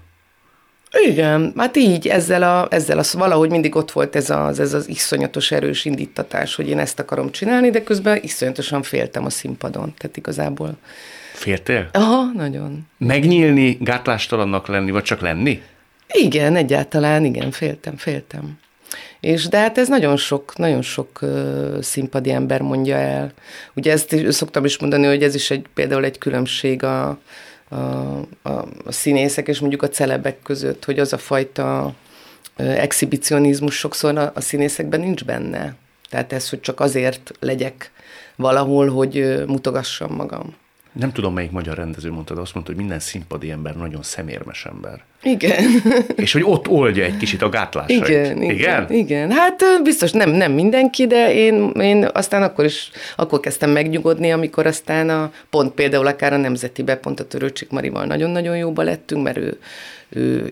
Igen, hát így, ezzel, a, ezzel az, valahogy mindig ott volt ez az, ez az iszonyatos erős indítatás, hogy én ezt akarom csinálni, de közben iszonyatosan féltem a színpadon, tehát igazából. Féltél? Aha, nagyon. Megnyílni, gátlástalannak lenni, vagy csak lenni? Igen, egyáltalán, igen, féltem, féltem. És de hát ez nagyon sok, nagyon sok uh, színpadi ember mondja el. Ugye ezt szoktam is mondani, hogy ez is egy, például egy különbség a, a, a, a színészek és mondjuk a celebek között, hogy az a fajta exhibicionizmus sokszor a, a színészekben nincs benne. Tehát ez, hogy csak azért legyek valahol, hogy mutogassam magam. Nem tudom, melyik magyar rendező mondta, de azt mondta, hogy minden színpadi ember nagyon szemérmes ember. Igen. *laughs* És hogy ott oldja egy kicsit a gátlásait. Igen, igen, igen. igen. Hát biztos nem, nem mindenki, de én, én aztán akkor is, akkor kezdtem megnyugodni, amikor aztán a, pont például akár a Nemzetibe, pont a Törőcsik Marival nagyon-nagyon jóba lettünk, mert ő, ő,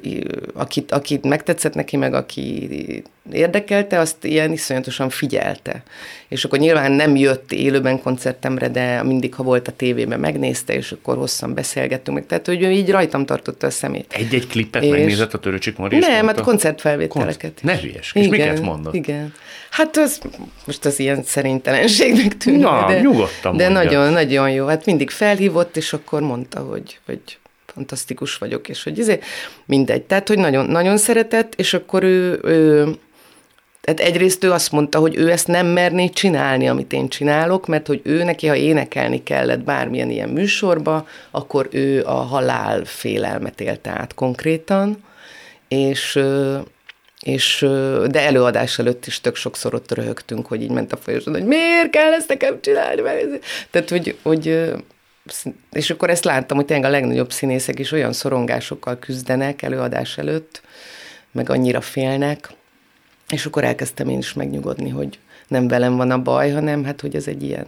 akit, akit megtetszett neki, meg aki érdekelte, azt ilyen iszonyatosan figyelte. És akkor nyilván nem jött élőben koncertemre, de mindig, ha volt a tévében, megnézte, és akkor hosszan beszélgettünk meg. Tehát, hogy ő így rajtam tartotta a szemét. Egy-egy klipet és... megnézett a Törőcsik Mari? Nem, hát koncertfelvételeket. Konc- ne hülyes, és miket mondott? Igen. Hát az, most az ilyen szerintelenségnek tűnik. Na, de, nyugodtan De nagyon-nagyon jó. Hát mindig felhívott, és akkor mondta, hogy, hogy fantasztikus vagyok, és hogy izé, mindegy. Tehát, hogy nagyon, nagyon szeretett, és akkor ő, ő tehát egyrészt ő azt mondta, hogy ő ezt nem merné csinálni, amit én csinálok, mert hogy ő neki, ha énekelni kellett bármilyen ilyen műsorba, akkor ő a halál félelmet élte át konkrétan, és és, de előadás előtt is tök sokszor ott röhögtünk, hogy így ment a folyoson, hogy miért kell ezt nekem csinálni. Tehát, hogy, hogy és akkor ezt láttam, hogy tényleg a legnagyobb színészek is olyan szorongásokkal küzdenek előadás előtt, meg annyira félnek, és akkor elkezdtem én is megnyugodni, hogy nem velem van a baj, hanem hát, hogy ez egy ilyen,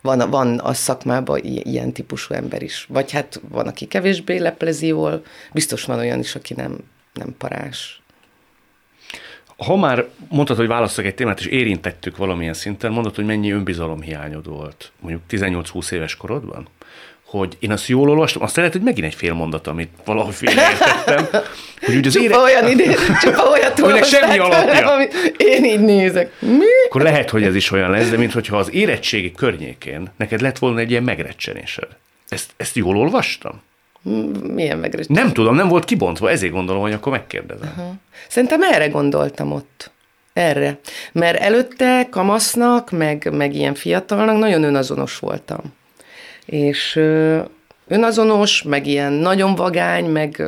van, van a szakmában ilyen típusú ember is. Vagy hát van, aki kevésbé leplezi jól, biztos van olyan is, aki nem, nem parás. Ha már mondtad, hogy választok egy témát, és érintettük valamilyen szinten, mondod, hogy mennyi önbizalomhiányod volt, mondjuk 18-20 éves korodban? Hogy én azt jól olvastam, azt lehet, hogy megint egy fél mondat, amit valahogy félreértettem, *laughs* hogy úgy az csupa ére... olyan idő, csupa olyat *laughs* Aminek semmi alapja. Amit én így nézek. Mi? Akkor lehet, hogy ez is olyan lesz, de mintha az érettségi környékén neked lett volna egy ilyen megrecsenésed. Ezt, ezt jól olvastam? Milyen megrecsenés? Nem tudom, nem volt kibontva, ezért gondolom, hogy akkor megkérdezem. Uh-huh. Szerintem erre gondoltam ott. Erre. Mert előtte kamasznak, meg, meg ilyen fiatalnak nagyon önazonos voltam és önazonos, meg ilyen nagyon vagány, meg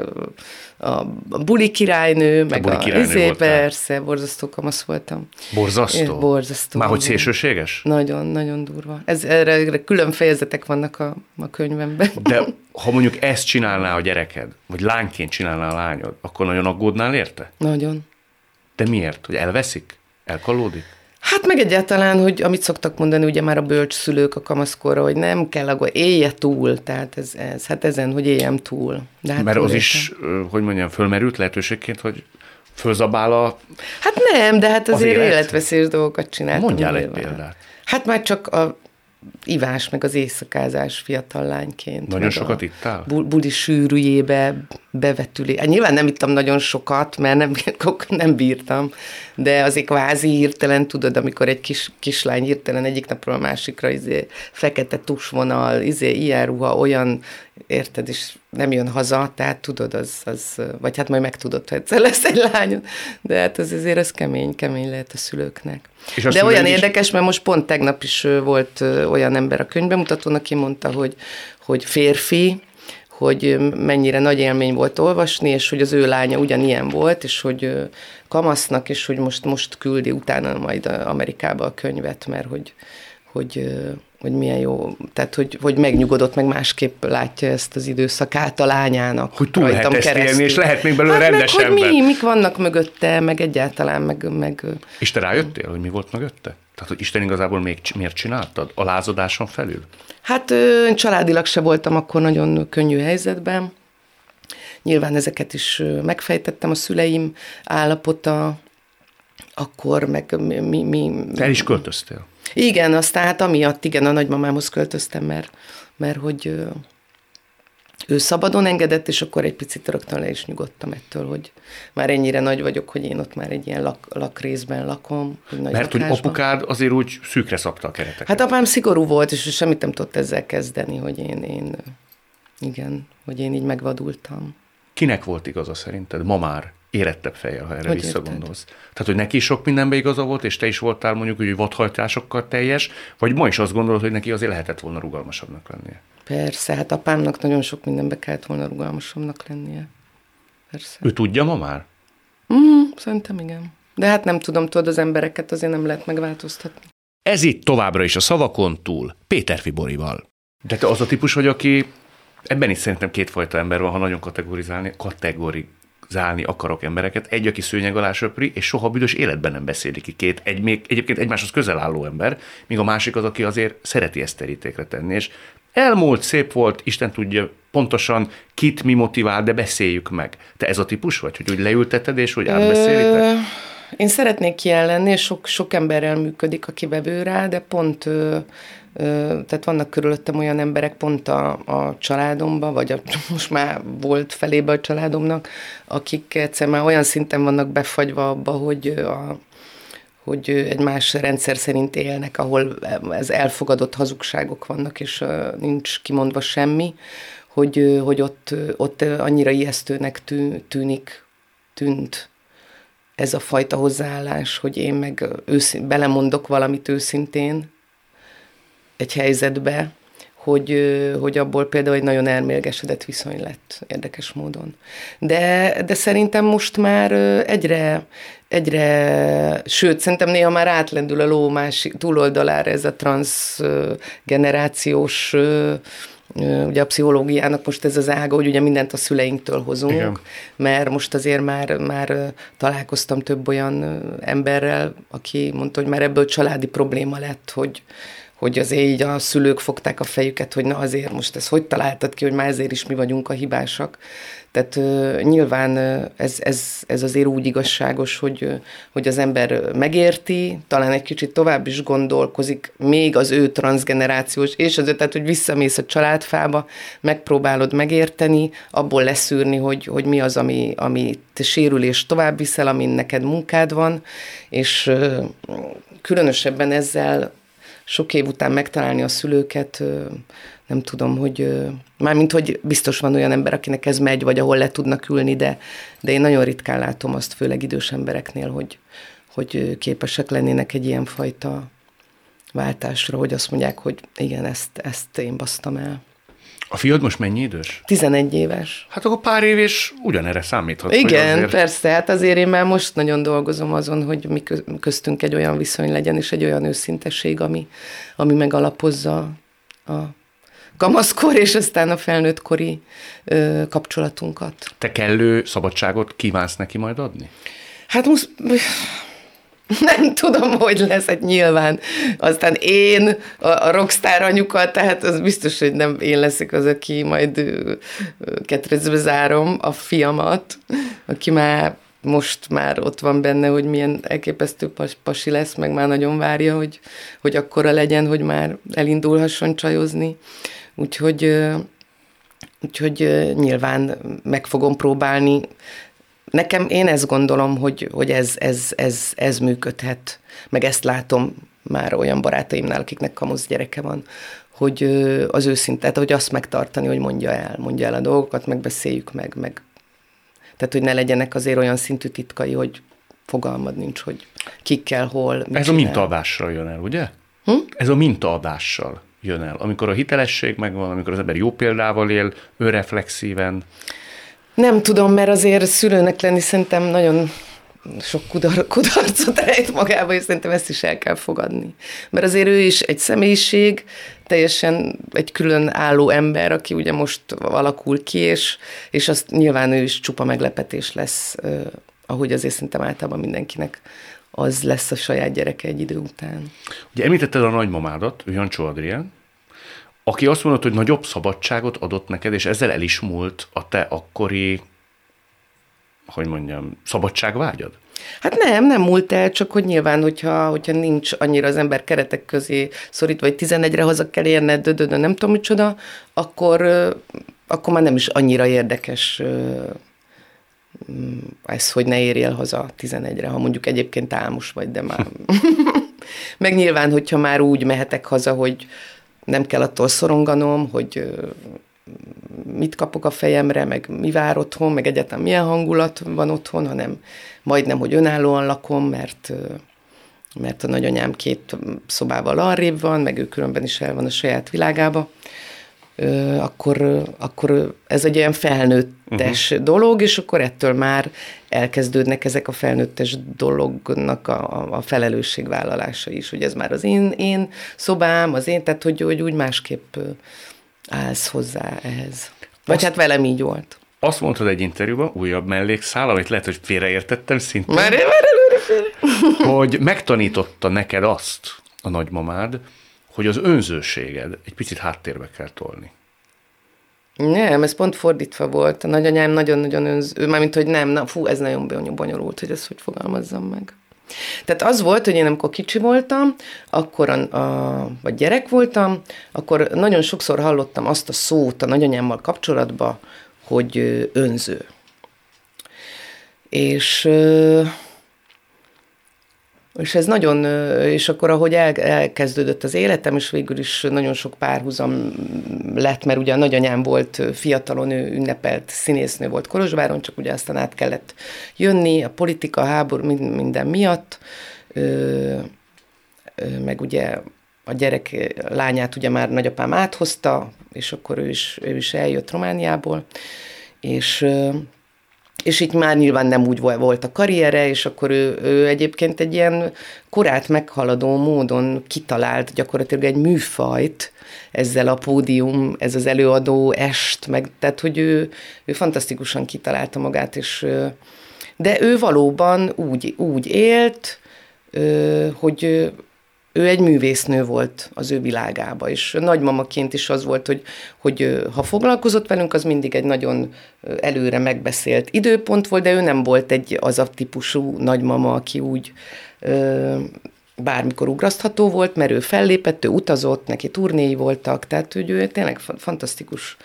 a buli királynő, meg a, buli királynő izé, persze, borzasztó kamasz voltam. Borzasztó? Borzasztó. Már hogy szélsőséges? Nagyon, nagyon durva. Ez, erre, erre külön fejezetek vannak a, a könyvemben. De *laughs* ha mondjuk ezt csinálná a gyereked, vagy lányként csinálná a lányod, akkor nagyon aggódnál érte? Nagyon. De miért? Hogy elveszik? Elkalódik? Hát meg egyáltalán, hogy amit szoktak mondani ugye már a bölcs szülők a kamaszkorra, hogy nem kell akkor élje túl, tehát ez, ez hát ezen, hogy éljem túl. De hát Mert az is, hogy mondjam, fölmerült lehetőségként, hogy fölzabál a... Hát nem, de hát azért az életveszélyes dolgokat csináltunk. Mondjál egy példát. Hát már csak a ivás, meg az éjszakázás fiatal lányként. Nagyon sokat ittál? buli sűrűjébe bevetülé. Hát nyilván nem ittam nagyon sokat, mert nem, *laughs* nem bírtam, de azért kvázi hirtelen, tudod, amikor egy kis, kislány hirtelen egyik napról a másikra izé, fekete tusvonal, izé, ilyen ruha, olyan érted, és nem jön haza, tehát tudod, az, az vagy hát majd megtudod, hogy egyszer lesz egy lányod, de hát az azért az kemény, kemény lehet a szülőknek. És de olyan is... érdekes, mert most pont tegnap is volt olyan ember a könyvbemutatón, aki mondta, hogy, hogy férfi, hogy mennyire nagy élmény volt olvasni, és hogy az ő lánya ugyanilyen volt, és hogy kamasznak, és hogy most, most küldi utána majd Amerikába a könyvet, mert hogy, hogy hogy milyen jó, tehát hogy, hogy megnyugodott, meg másképp látja ezt az időszakát a lányának. Hogy túl lehet ezt élni, és lehet még belőle hát rendes meg, ember. hogy mi, mik vannak mögötte, meg egyáltalán, meg, meg... És te rájöttél, hogy mi volt mögötte? Tehát, hogy Isten igazából még miért csináltad? A lázadáson felül? Hát családilag se voltam akkor nagyon könnyű helyzetben. Nyilván ezeket is megfejtettem, a szüleim állapota, akkor meg mi... mi Te is költöztél? Igen, aztán hát amiatt, igen, a nagymamámhoz költöztem, mert, mert hogy ő szabadon engedett, és akkor egy picit rögtön le is nyugodtam ettől, hogy már ennyire nagy vagyok, hogy én ott már egy ilyen lak, lakrészben lakom. Egy nagy Mert lakásban. hogy apukád azért úgy szűkre szabta a kereteket. Hát apám szigorú volt, és semmit nem tudott ezzel kezdeni, hogy én, én igen, hogy én így megvadultam. Kinek volt igaza szerinted ma már? Érettebb fejjel, ha erre hogy visszagondolsz. Érted? Tehát, hogy neki is sok mindenbe igaza volt, és te is voltál mondjuk, hogy vadhajtásokkal teljes, vagy ma is azt gondolod, hogy neki azért lehetett volna rugalmasabbnak lennie? Persze, hát apámnak nagyon sok mindenbe kellett volna rugalmasabbnak lennie. Persze. Ő tudja ma már? Mm, szerintem igen. De hát nem tudom, tudod, az embereket azért nem lehet megváltoztatni. Ez itt továbbra is a szavakon túl, Péter Fiborival. De te az a típus vagy, aki ebben is szerintem kétfajta ember van, ha nagyon kategorizálni, kategori, zálni akarok embereket. Egy, aki szőnyeg alá söpri, és soha büdös életben nem beszéli ki két, egy, még egyébként egymáshoz közel álló ember, míg a másik az, aki azért szereti ezt terítékre tenni. És elmúlt, szép volt, Isten tudja pontosan kit mi motivál, de beszéljük meg. Te ez a típus vagy, hogy úgy leülteted, és hogy átbeszélitek? Én szeretnék ilyen és sok, sok emberrel működik, aki vevő rá, de pont tehát vannak körülöttem olyan emberek pont a, a családomba, vagy a, *laughs* most már volt felébe a családomnak, akik egyszer már olyan szinten vannak befagyva abba, hogy a, hogy egy más rendszer szerint élnek, ahol ez elfogadott hazugságok vannak, és nincs kimondva semmi, hogy, hogy ott, ott annyira ijesztőnek tűnik, tűnt ez a fajta hozzáállás, hogy én meg őszín, belemondok valamit őszintén, egy helyzetbe, hogy, hogy abból például egy nagyon elmélgesedett viszony lett érdekes módon. De, de szerintem most már egyre, egyre, sőt, szerintem néha már átlendül a ló másik túloldalára ez a transgenerációs ugye a pszichológiának most ez az ága, hogy ugye mindent a szüleinktől hozunk, Igen. mert most azért már, már találkoztam több olyan emberrel, aki mondta, hogy már ebből családi probléma lett, hogy, hogy azért így a szülők fogták a fejüket, hogy na azért most ez hogy találtad ki, hogy már ezért is mi vagyunk a hibásak. Tehát uh, nyilván ez, ez, ez azért úgy igazságos, hogy, hogy az ember megérti, talán egy kicsit tovább is gondolkozik, még az ő transgenerációs, és az tehát, hogy visszamész a családfába, megpróbálod megérteni, abból leszűrni, hogy, hogy mi az, ami, ami te sérülés tovább viszel, amin neked munkád van, és uh, különösebben ezzel sok év után megtalálni a szülőket, nem tudom, hogy mármint, hogy biztos van olyan ember, akinek ez megy, vagy ahol le tudnak ülni, de, de én nagyon ritkán látom azt, főleg idős embereknél, hogy, hogy képesek lennének egy ilyen fajta váltásra, hogy azt mondják, hogy igen, ezt, ezt én basztam el. A fiad most mennyi idős? 11 éves. Hát akkor pár év és ugyanerre számíthat. Igen, azért... persze, hát azért én már most nagyon dolgozom azon, hogy mi köztünk egy olyan viszony legyen, és egy olyan őszintesség, ami, ami megalapozza a kamaszkor és aztán a felnőttkori ö, kapcsolatunkat. Te kellő szabadságot kívánsz neki majd adni? Hát most nem tudom, hogy lesz, hát nyilván. Aztán én, a, a rockstar anyuka, tehát az biztos, hogy nem én leszek az, aki majd ketrecbe zárom a fiamat, aki már most már ott van benne, hogy milyen elképesztő pas, pasi lesz, meg már nagyon várja, hogy, hogy akkora legyen, hogy már elindulhasson csajozni. Úgyhogy, úgyhogy nyilván meg fogom próbálni nekem én ezt gondolom, hogy, hogy ez, ez, ez, ez működhet, meg ezt látom már olyan barátaimnál, akiknek kamusz gyereke van, hogy az őszintet, hogy azt megtartani, hogy mondja el, mondja el a dolgokat, megbeszéljük meg, meg tehát, hogy ne legyenek azért olyan szintű titkai, hogy fogalmad nincs, hogy kikkel, hol, mit Ez csinál. a mintaadással jön el, ugye? Hm? Ez a mintaadással jön el. Amikor a hitelesség megvan, amikor az ember jó példával él, ő reflexíven. Nem tudom, mert azért szülőnek lenni szerintem nagyon sok kudar, *laughs* kudarcot rejt magába, és szerintem ezt is el kell fogadni. Mert azért ő is egy személyiség, teljesen egy külön álló ember, aki ugye most alakul ki, és, és azt nyilván ő is csupa meglepetés lesz, ahogy azért szerintem általában mindenkinek az lesz a saját gyereke egy idő után. Ugye említetted a nagymamádat, Jancsó Adrián, aki azt mondott, hogy nagyobb szabadságot adott neked, és ezzel el is múlt a te akkori hogy mondjam, szabadságvágyad? Hát nem, nem múlt el, csak hogy nyilván, hogyha, hogyha nincs annyira az ember keretek közé szorít, vagy 11-re haza kell érned, dödödö, nem tudom micsoda, akkor, akkor már nem is annyira érdekes mm, ez, hogy ne érjél haza 11-re, ha mondjuk egyébként álmos vagy, de már... *laughs* Meg nyilván, hogyha már úgy mehetek haza, hogy nem kell attól szoronganom, hogy mit kapok a fejemre, meg mi vár otthon, meg egyetem milyen hangulat van otthon, hanem majdnem, hogy önállóan lakom, mert mert a nagyanyám két szobával arrébb van, meg ő különben is el van a saját világába, akkor, akkor ez egy olyan felnőttes uh-huh. dolog, és akkor ettől már elkezdődnek ezek a felnőttes dolognak a, a felelősségvállalása is, hogy ez már az én, én szobám, az én, tehát hogy, hogy úgy másképp állsz hozzá ehhez. Vagy azt, hát velem így volt. Azt mondtad egy interjúban, újabb mellékszál, amit lehet, hogy félreértettem szintén. Már, már előre félre. Hogy megtanította neked azt a nagymamád, hogy az önzőséged egy picit háttérbe kell tolni. Nem, ez pont fordítva volt. A nagyanyám nagyon-nagyon önző, mármint, hogy nem, na, fú, ez nagyon bonyolult, hogy ezt hogy fogalmazzam meg. Tehát az volt, hogy én amikor kicsi voltam, akkor, a, a, vagy gyerek voltam, akkor nagyon sokszor hallottam azt a szót a nagyanyámmal kapcsolatban, hogy önző. És és ez nagyon, és akkor ahogy el, elkezdődött az életem, és végül is nagyon sok párhuzam lett, mert ugye a nagyanyám volt fiatalon, ő ünnepelt színésznő volt Kolozsváron, csak ugye aztán át kellett jönni, a politika, a háború, minden miatt, meg ugye a gyerek lányát ugye már nagyapám áthozta, és akkor ő is, ő is eljött Romániából, és és így már nyilván nem úgy volt a karriere, és akkor ő, ő egyébként egy ilyen korát meghaladó módon kitalált gyakorlatilag egy műfajt, ezzel a pódium, ez az előadó est, meg, tehát hogy ő, ő fantasztikusan kitalálta magát, és de ő valóban úgy, úgy élt, hogy ő egy művésznő volt az ő világába, és nagymamaként is az volt, hogy, hogy ha foglalkozott velünk, az mindig egy nagyon előre megbeszélt időpont volt, de ő nem volt egy az a típusú nagymama, aki úgy bármikor ugrasztható volt, mert ő fellépett, ő utazott, neki turnéi voltak, tehát hogy ő tényleg fantasztikus.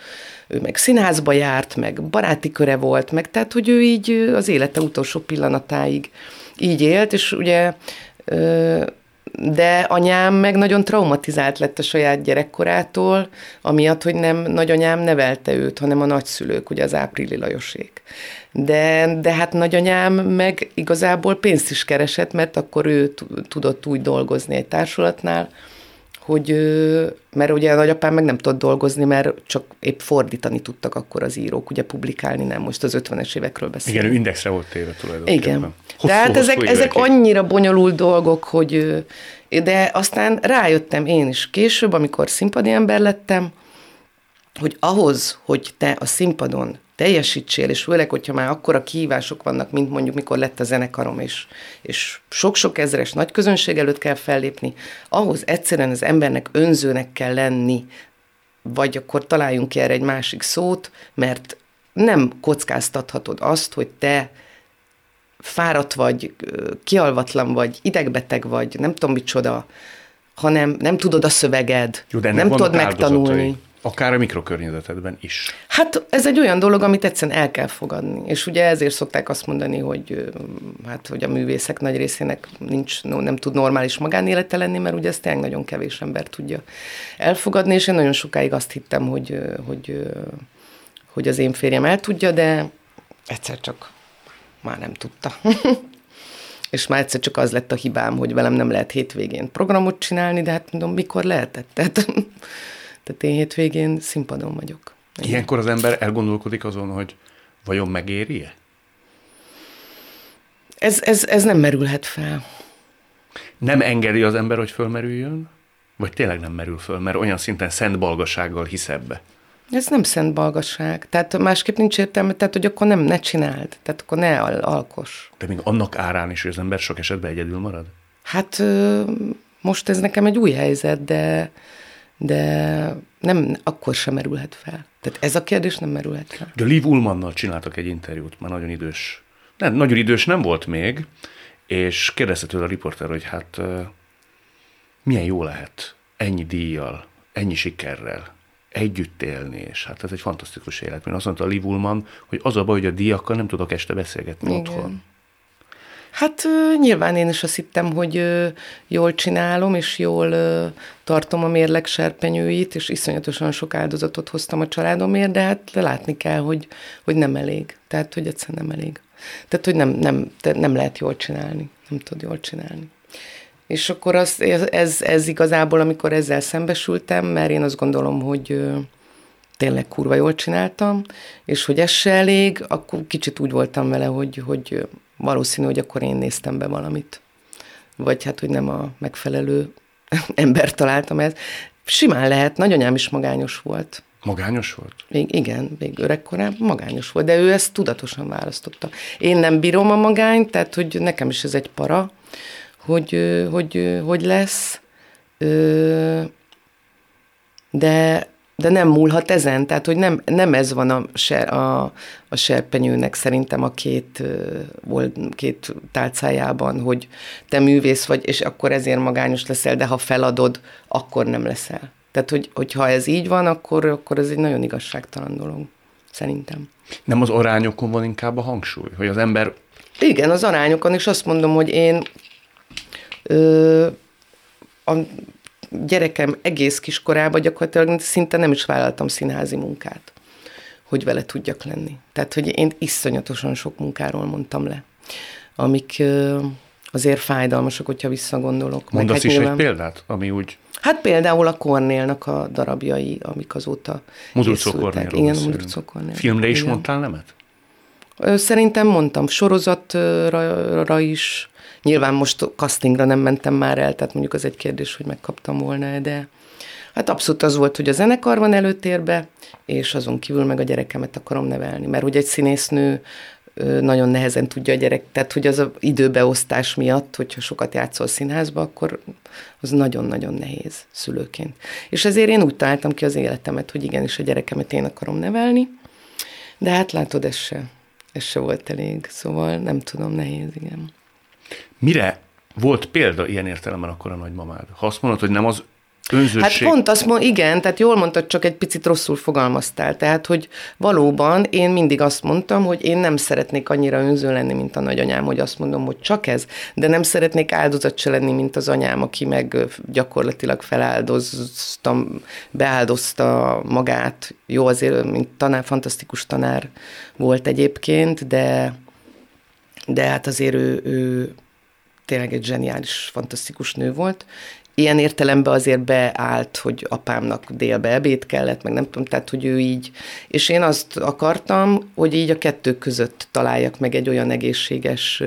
Ő meg színházba járt, meg baráti köre volt, meg tehát, hogy ő így az élete utolsó pillanatáig így élt, és ugye de anyám meg nagyon traumatizált lett a saját gyerekkorától, amiatt, hogy nem nagyanyám nevelte őt, hanem a nagyszülők, ugye az Áprili Lajosék. De, de hát nagyanyám meg igazából pénzt is keresett, mert akkor ő tudott úgy dolgozni egy társulatnál, hogy, mert ugye a nagyapám meg nem tudott dolgozni, mert csak épp fordítani tudtak akkor az írók, ugye publikálni nem, most az 50-es évekről beszélünk. Igen, ő indexre volt téve tulajdonképpen. Igen. Hosszú, Tehát ezek, ezek annyira bonyolult dolgok, hogy de aztán rájöttem én is később, amikor színpadi ember lettem, hogy ahhoz, hogy te a színpadon teljesítsél, és főleg, hogyha már akkora kihívások vannak, mint mondjuk mikor lett a zenekarom, és, és sok-sok ezeres nagy közönség előtt kell fellépni, ahhoz egyszerűen az embernek önzőnek kell lenni, vagy akkor találjunk ki erre egy másik szót, mert nem kockáztathatod azt, hogy te fáradt vagy, kialvatlan vagy, idegbeteg vagy, nem tudom micsoda, hanem nem tudod a szöveged, Jó, nem tudod megtanulni. Akár a mikrokörnyezetedben is. Hát ez egy olyan dolog, amit egyszerűen el kell fogadni. És ugye ezért szokták azt mondani, hogy, hát, hogy a művészek nagy részének nincs, nem tud normális magánélete lenni, mert ugye ezt tényleg nagyon kevés ember tudja elfogadni, és én nagyon sokáig azt hittem, hogy, hogy, hogy az én férjem el tudja, de egyszer csak már nem tudta. *laughs* és már egyszer csak az lett a hibám, hogy velem nem lehet hétvégén programot csinálni, de hát mondom, mikor lehetett? Tehát, tehát én hétvégén színpadon vagyok. Ilyenkor az ember elgondolkodik azon, hogy vajon megéri-e? Ez, ez, ez nem merülhet fel. Nem engedi az ember, hogy fölmerüljön? Vagy tényleg nem merül föl, mert olyan szinten szent balgasággal hisz ebbe? Ez nem szent balgaság. Tehát másképp nincs értelme, tehát hogy akkor nem, ne csináld, tehát akkor ne al- alkos. De még annak árán is, hogy az ember sok esetben egyedül marad? Hát most ez nekem egy új helyzet, de, de nem, akkor sem merülhet fel. Tehát ez a kérdés nem merülhet fel. De Liv Ullmannal csináltak egy interjút, már nagyon idős. Nem, nagyon idős nem volt még, és kérdezte tőle a riporter, hogy hát milyen jó lehet ennyi díjjal, ennyi sikerrel, együtt élni, és hát ez egy fantasztikus élet. Mert azt mondta a Liv Ullmann, hogy az a baj, hogy a díjakkal nem tudok este beszélgetni Igen. otthon. Hát nyilván én is azt hittem, hogy jól csinálom, és jól tartom a mérleg serpenyőit, és iszonyatosan sok áldozatot hoztam a családomért, de hát látni kell, hogy, hogy nem elég. Tehát, hogy egyszerűen nem elég. Tehát, hogy nem, nem, nem lehet jól csinálni. Nem tud jól csinálni. És akkor az, ez, ez igazából, amikor ezzel szembesültem, mert én azt gondolom, hogy tényleg kurva jól csináltam, és hogy ez se elég, akkor kicsit úgy voltam vele, hogy, hogy valószínű, hogy akkor én néztem be valamit. Vagy hát, hogy nem a megfelelő *laughs* ember találtam ezt. Simán lehet, nagyanyám is magányos volt. Magányos volt? Még, igen, még öregkorában magányos volt, de ő ezt tudatosan választotta. Én nem bírom a magányt, tehát hogy nekem is ez egy para, hogy, hogy, hogy lesz, de, de nem múlhat ezen, tehát hogy nem, nem ez van a, ser, a, a serpenyőnek szerintem a két, két tálcájában, hogy te művész vagy, és akkor ezért magányos leszel, de ha feladod, akkor nem leszel. Tehát, hogy, hogyha ez így van, akkor, akkor ez egy nagyon igazságtalan dolog, szerintem. Nem az arányokon van inkább a hangsúly, hogy az ember... Igen, az arányokon, és azt mondom, hogy én ö, a gyerekem egész kiskorában gyakorlatilag szinte nem is vállaltam színházi munkát, hogy vele tudjak lenni. Tehát, hogy én iszonyatosan sok munkáról mondtam le, amik azért fájdalmasak, hogyha visszagondolok. Mondasz hát is nyilván... egy példát, ami úgy... Hát például a Kornélnak a darabjai, amik azóta Mudrucó Kornél. Igen, Mudrucó Kornél. Filmre is Igen. mondtál nemet? Szerintem mondtam sorozatra is, Nyilván most castingra nem mentem már el, tehát mondjuk az egy kérdés, hogy megkaptam volna de hát abszolút az volt, hogy a zenekar van előtérbe, és azon kívül meg a gyerekemet akarom nevelni, mert ugye egy színésznő nagyon nehezen tudja a gyerek, tehát hogy az a időbeosztás miatt, hogyha sokat játszol színházba, akkor az nagyon-nagyon nehéz szülőként. És ezért én úgy találtam ki az életemet, hogy igenis a gyerekemet én akarom nevelni, de hát látod, ez se, ez se volt elég, szóval nem tudom, nehéz, igen. Mire volt példa ilyen értelemben akkor a nagymamád? Ha azt mondod, hogy nem az önzőség... Hát pont azt mondom, igen, tehát jól mondtad, csak egy picit rosszul fogalmaztál. Tehát, hogy valóban én mindig azt mondtam, hogy én nem szeretnék annyira önző lenni, mint a nagyanyám, hogy azt mondom, hogy csak ez, de nem szeretnék áldozat se lenni, mint az anyám, aki meg gyakorlatilag feláldoztam, beáldozta magát. Jó, azért, mint tanár, fantasztikus tanár volt egyébként, de, de hát azért ő, ő tényleg egy zseniális, fantasztikus nő volt. Ilyen értelemben azért beállt, hogy apámnak délbe ebéd kellett, meg nem tudom, tehát hogy ő így, és én azt akartam, hogy így a kettő között találjak meg egy olyan egészséges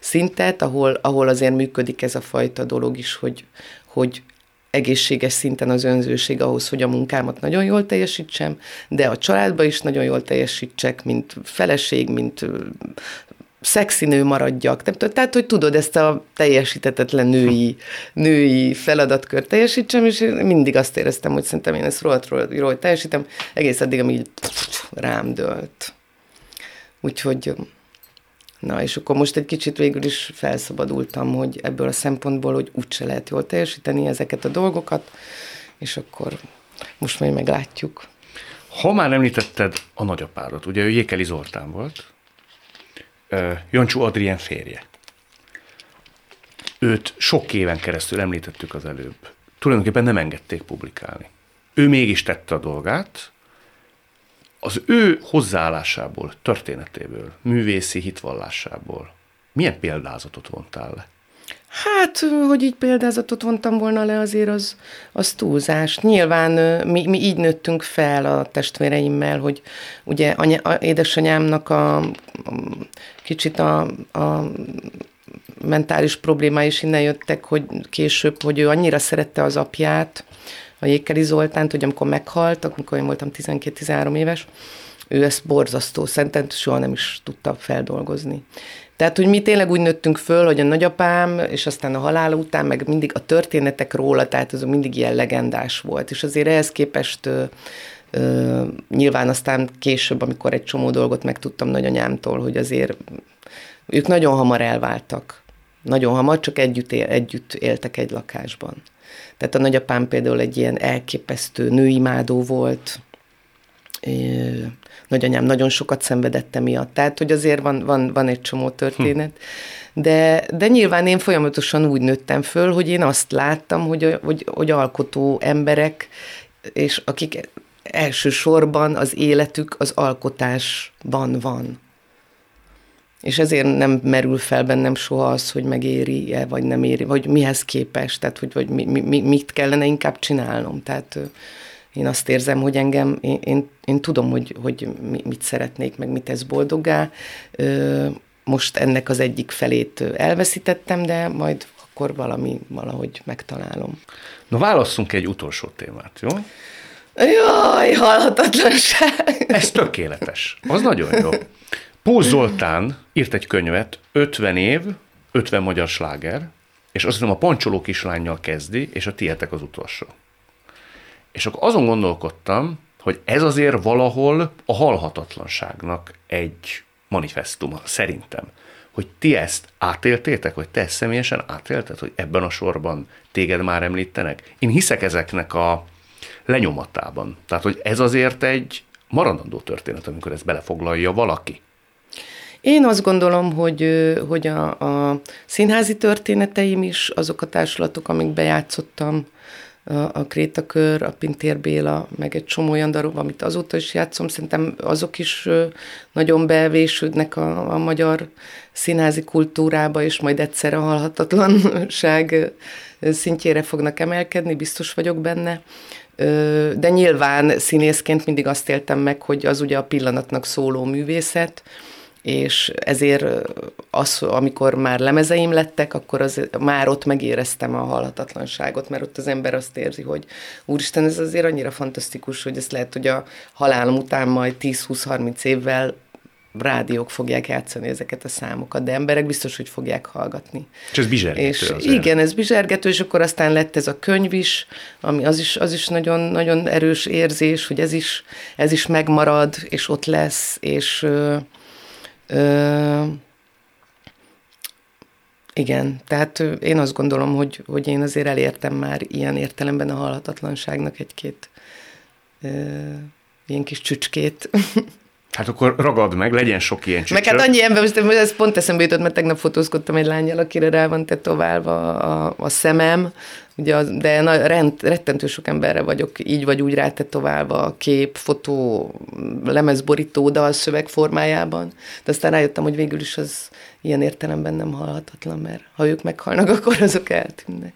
szintet, ahol, ahol azért működik ez a fajta dolog is, hogy, hogy egészséges szinten az önzőség ahhoz, hogy a munkámat nagyon jól teljesítsem, de a családba is nagyon jól teljesítsek, mint feleség, mint szexi nő maradjak. Tehát, hogy tudod, ezt a teljesítetetlen női, női feladatkört teljesítsem, és mindig azt éreztem, hogy szerintem én ezt rohadt, rohadt teljesítem, egész addig, amíg rám dölt. Úgyhogy, na, és akkor most egy kicsit végül is felszabadultam, hogy ebből a szempontból, hogy úgyse lehet jól teljesíteni ezeket a dolgokat, és akkor most majd meglátjuk. Ha már említetted a nagyapádat, ugye ő Jékeli Zoltán volt, Jancsó Adrien férje. Őt sok éven keresztül említettük az előbb. Tulajdonképpen nem engedték publikálni. Ő mégis tette a dolgát, az ő hozzáállásából, történetéből, művészi hitvallásából milyen példázatot vontál le? Hát, hogy így példázatot vontam volna le, azért az, az túlzás. Nyilván mi, mi így nőttünk fel a testvéreimmel, hogy ugye anya, a, édesanyámnak a, a kicsit a, a mentális problémái is innen jöttek, hogy később, hogy ő annyira szerette az apját, a Jékeli Zoltánt, hogy amikor meghalt, amikor én voltam 12-13 éves, ő ezt borzasztó, szerintem soha nem is tudta feldolgozni. Tehát, hogy mi tényleg úgy nőttünk föl, hogy a nagyapám, és aztán a halál után, meg mindig a történetek róla, tehát az mindig ilyen legendás volt. És azért ehhez képest ö, ö, nyilván aztán később, amikor egy csomó dolgot megtudtam nagyanyámtól, hogy azért ők nagyon hamar elváltak. Nagyon hamar, csak együtt, él, együtt éltek egy lakásban. Tehát a nagyapám például egy ilyen elképesztő nőimádó volt, nagyanyám nagyon sokat szenvedett miatt. Tehát, hogy azért van, van, van egy csomó történet. Hm. De, de nyilván én folyamatosan úgy nőttem föl, hogy én azt láttam, hogy, hogy, hogy alkotó emberek, és akik elsősorban az életük az alkotásban van. És ezért nem merül fel bennem soha az, hogy megéri-e, vagy nem éri, vagy mihez képest, tehát hogy vagy mi, mi, mit kellene inkább csinálnom. Tehát én azt érzem, hogy engem, én, én, én tudom, hogy, hogy mit szeretnék, meg mit tesz boldoggá. Most ennek az egyik felét elveszítettem, de majd akkor valami, valahogy megtalálom. Na válasszunk egy utolsó témát, jó? Jaj, halhatatlanság. Ez tökéletes. Az nagyon jó. Póz Zoltán írt egy könyvet, 50 év, 50 magyar sláger, és azt hiszem a Pancsoló kislányjal kezdi, és a tietek az utolsó. És akkor azon gondolkodtam, hogy ez azért valahol a halhatatlanságnak egy manifestuma, szerintem. Hogy ti ezt átéltétek, vagy te ezt személyesen átélted, hogy ebben a sorban téged már említenek? Én hiszek ezeknek a lenyomatában. Tehát, hogy ez azért egy maradandó történet, amikor ezt belefoglalja valaki. Én azt gondolom, hogy, hogy a, a színházi történeteim is, azok a társulatok, amik bejátszottam, a, a Krétakör, a Pintér Béla, meg egy csomó olyan darab, amit azóta is játszom, szerintem azok is nagyon bevésődnek a, a magyar színházi kultúrába, és majd egyszer a halhatatlanság szintjére fognak emelkedni, biztos vagyok benne. De nyilván színészként mindig azt éltem meg, hogy az ugye a pillanatnak szóló művészet, és ezért az, amikor már lemezeim lettek, akkor az, már ott megéreztem a halhatatlanságot, mert ott az ember azt érzi, hogy úristen, ez azért annyira fantasztikus, hogy ezt lehet, hogy a halálom után majd 10-20-30 évvel rádiók fogják játszani ezeket a számokat, de emberek biztos, hogy fogják hallgatni. És ez bizsergető és azért. Igen, ez bizsergető, és akkor aztán lett ez a könyv is, ami az is, az is nagyon, nagyon erős érzés, hogy ez is, ez is megmarad, és ott lesz, és Ö, igen, tehát én azt gondolom, hogy, hogy én azért elértem már ilyen értelemben a halhatatlanságnak egy-két ö, ilyen kis csücskét. *laughs* Hát akkor ragad meg, legyen sok ilyen csücsök. Meg hát annyi ember, most ez pont eszembe jutott, mert tegnap fotózkodtam egy lányjal, akire rá van tetoválva a, a szemem, ugye, de na, rend, rettentő sok emberre vagyok így vagy úgy rátetoválva, kép, fotó, lemezborító, dal szöveg formájában. De aztán rájöttem, hogy végül is az ilyen értelemben nem halhatatlan, mert ha ők meghalnak, *laughs* akkor azok eltűnnek.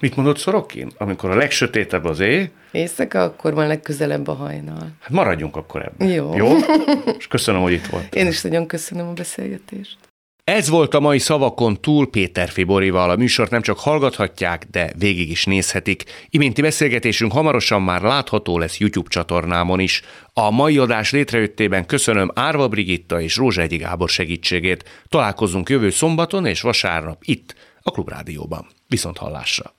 Mit mondott Szorokin? Amikor a legsötétebb az éj? Éjszaka, akkor van legközelebb a hajnal. Hát maradjunk akkor ebben. Jó. Jó? És köszönöm, hogy itt volt. Én is nagyon köszönöm a beszélgetést. Ez volt a mai szavakon túl Péter Fiborival. A műsort nem csak hallgathatják, de végig is nézhetik. Iménti beszélgetésünk hamarosan már látható lesz YouTube csatornámon is. A mai adás létrejöttében köszönöm Árva Brigitta és Rózsa Egyi Gábor segítségét. Találkozunk jövő szombaton és vasárnap itt, a Klubrádióban. Viszont hallásra!